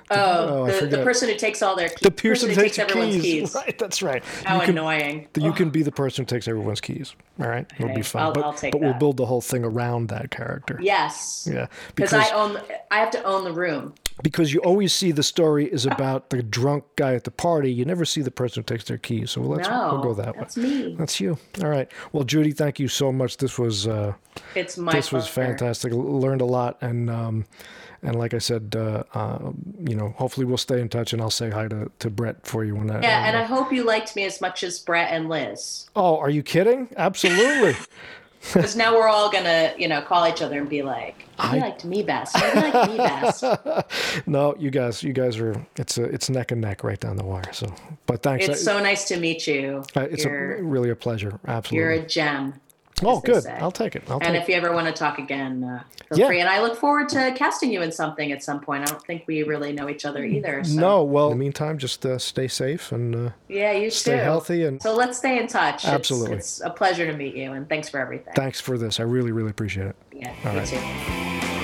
Oh, oh, I the, the person who takes all their keys. the person who who takes takes everyone's keys. keys. Right. That's right. How you can, annoying. you can be the person who takes everyone's keys. All right. It'll be fun. I'll- but I'll but we'll build the whole thing around that character. Yes. Yeah. Because I own, I have to own the room. Because you always see the story is about the drunk guy at the party. You never see the person who takes their keys. So let's No, we'll go that way. that's me. That's you. All right. Well, Judy, thank you so much. This was uh, It's my. this was fantastic. Learned a lot, and um, and like I said, uh, uh, you know, hopefully we'll stay in touch, and I'll say hi to, to Brett for you when I. Yeah, and I hope you liked me as much as Brett and Liz. oh, are you kidding? Absolutely. Because now we're all gonna, you know, call each other and be like, "He I- liked me best. Liked me best." no, you guys, you guys are. It's a, it's neck and neck right down the wire. So, but thanks. It's I- so nice to meet you. uh, it's a, really a pleasure. Absolutely, you're a gem. Oh, good. say. I'll take it. I'll And it. if you ever want to talk again, uh, feel Yeah. free. And I look forward to casting you in something at some point. I don't think we really know each other either. So. No, well, in the meantime, just uh, stay safe and uh, Yeah, you stay too. healthy. And So let's stay in touch. It's- Absolutely. It's, a pleasure to meet you, and thanks for everything. thanks for this. I really, really appreciate it. yeah, All you right. too.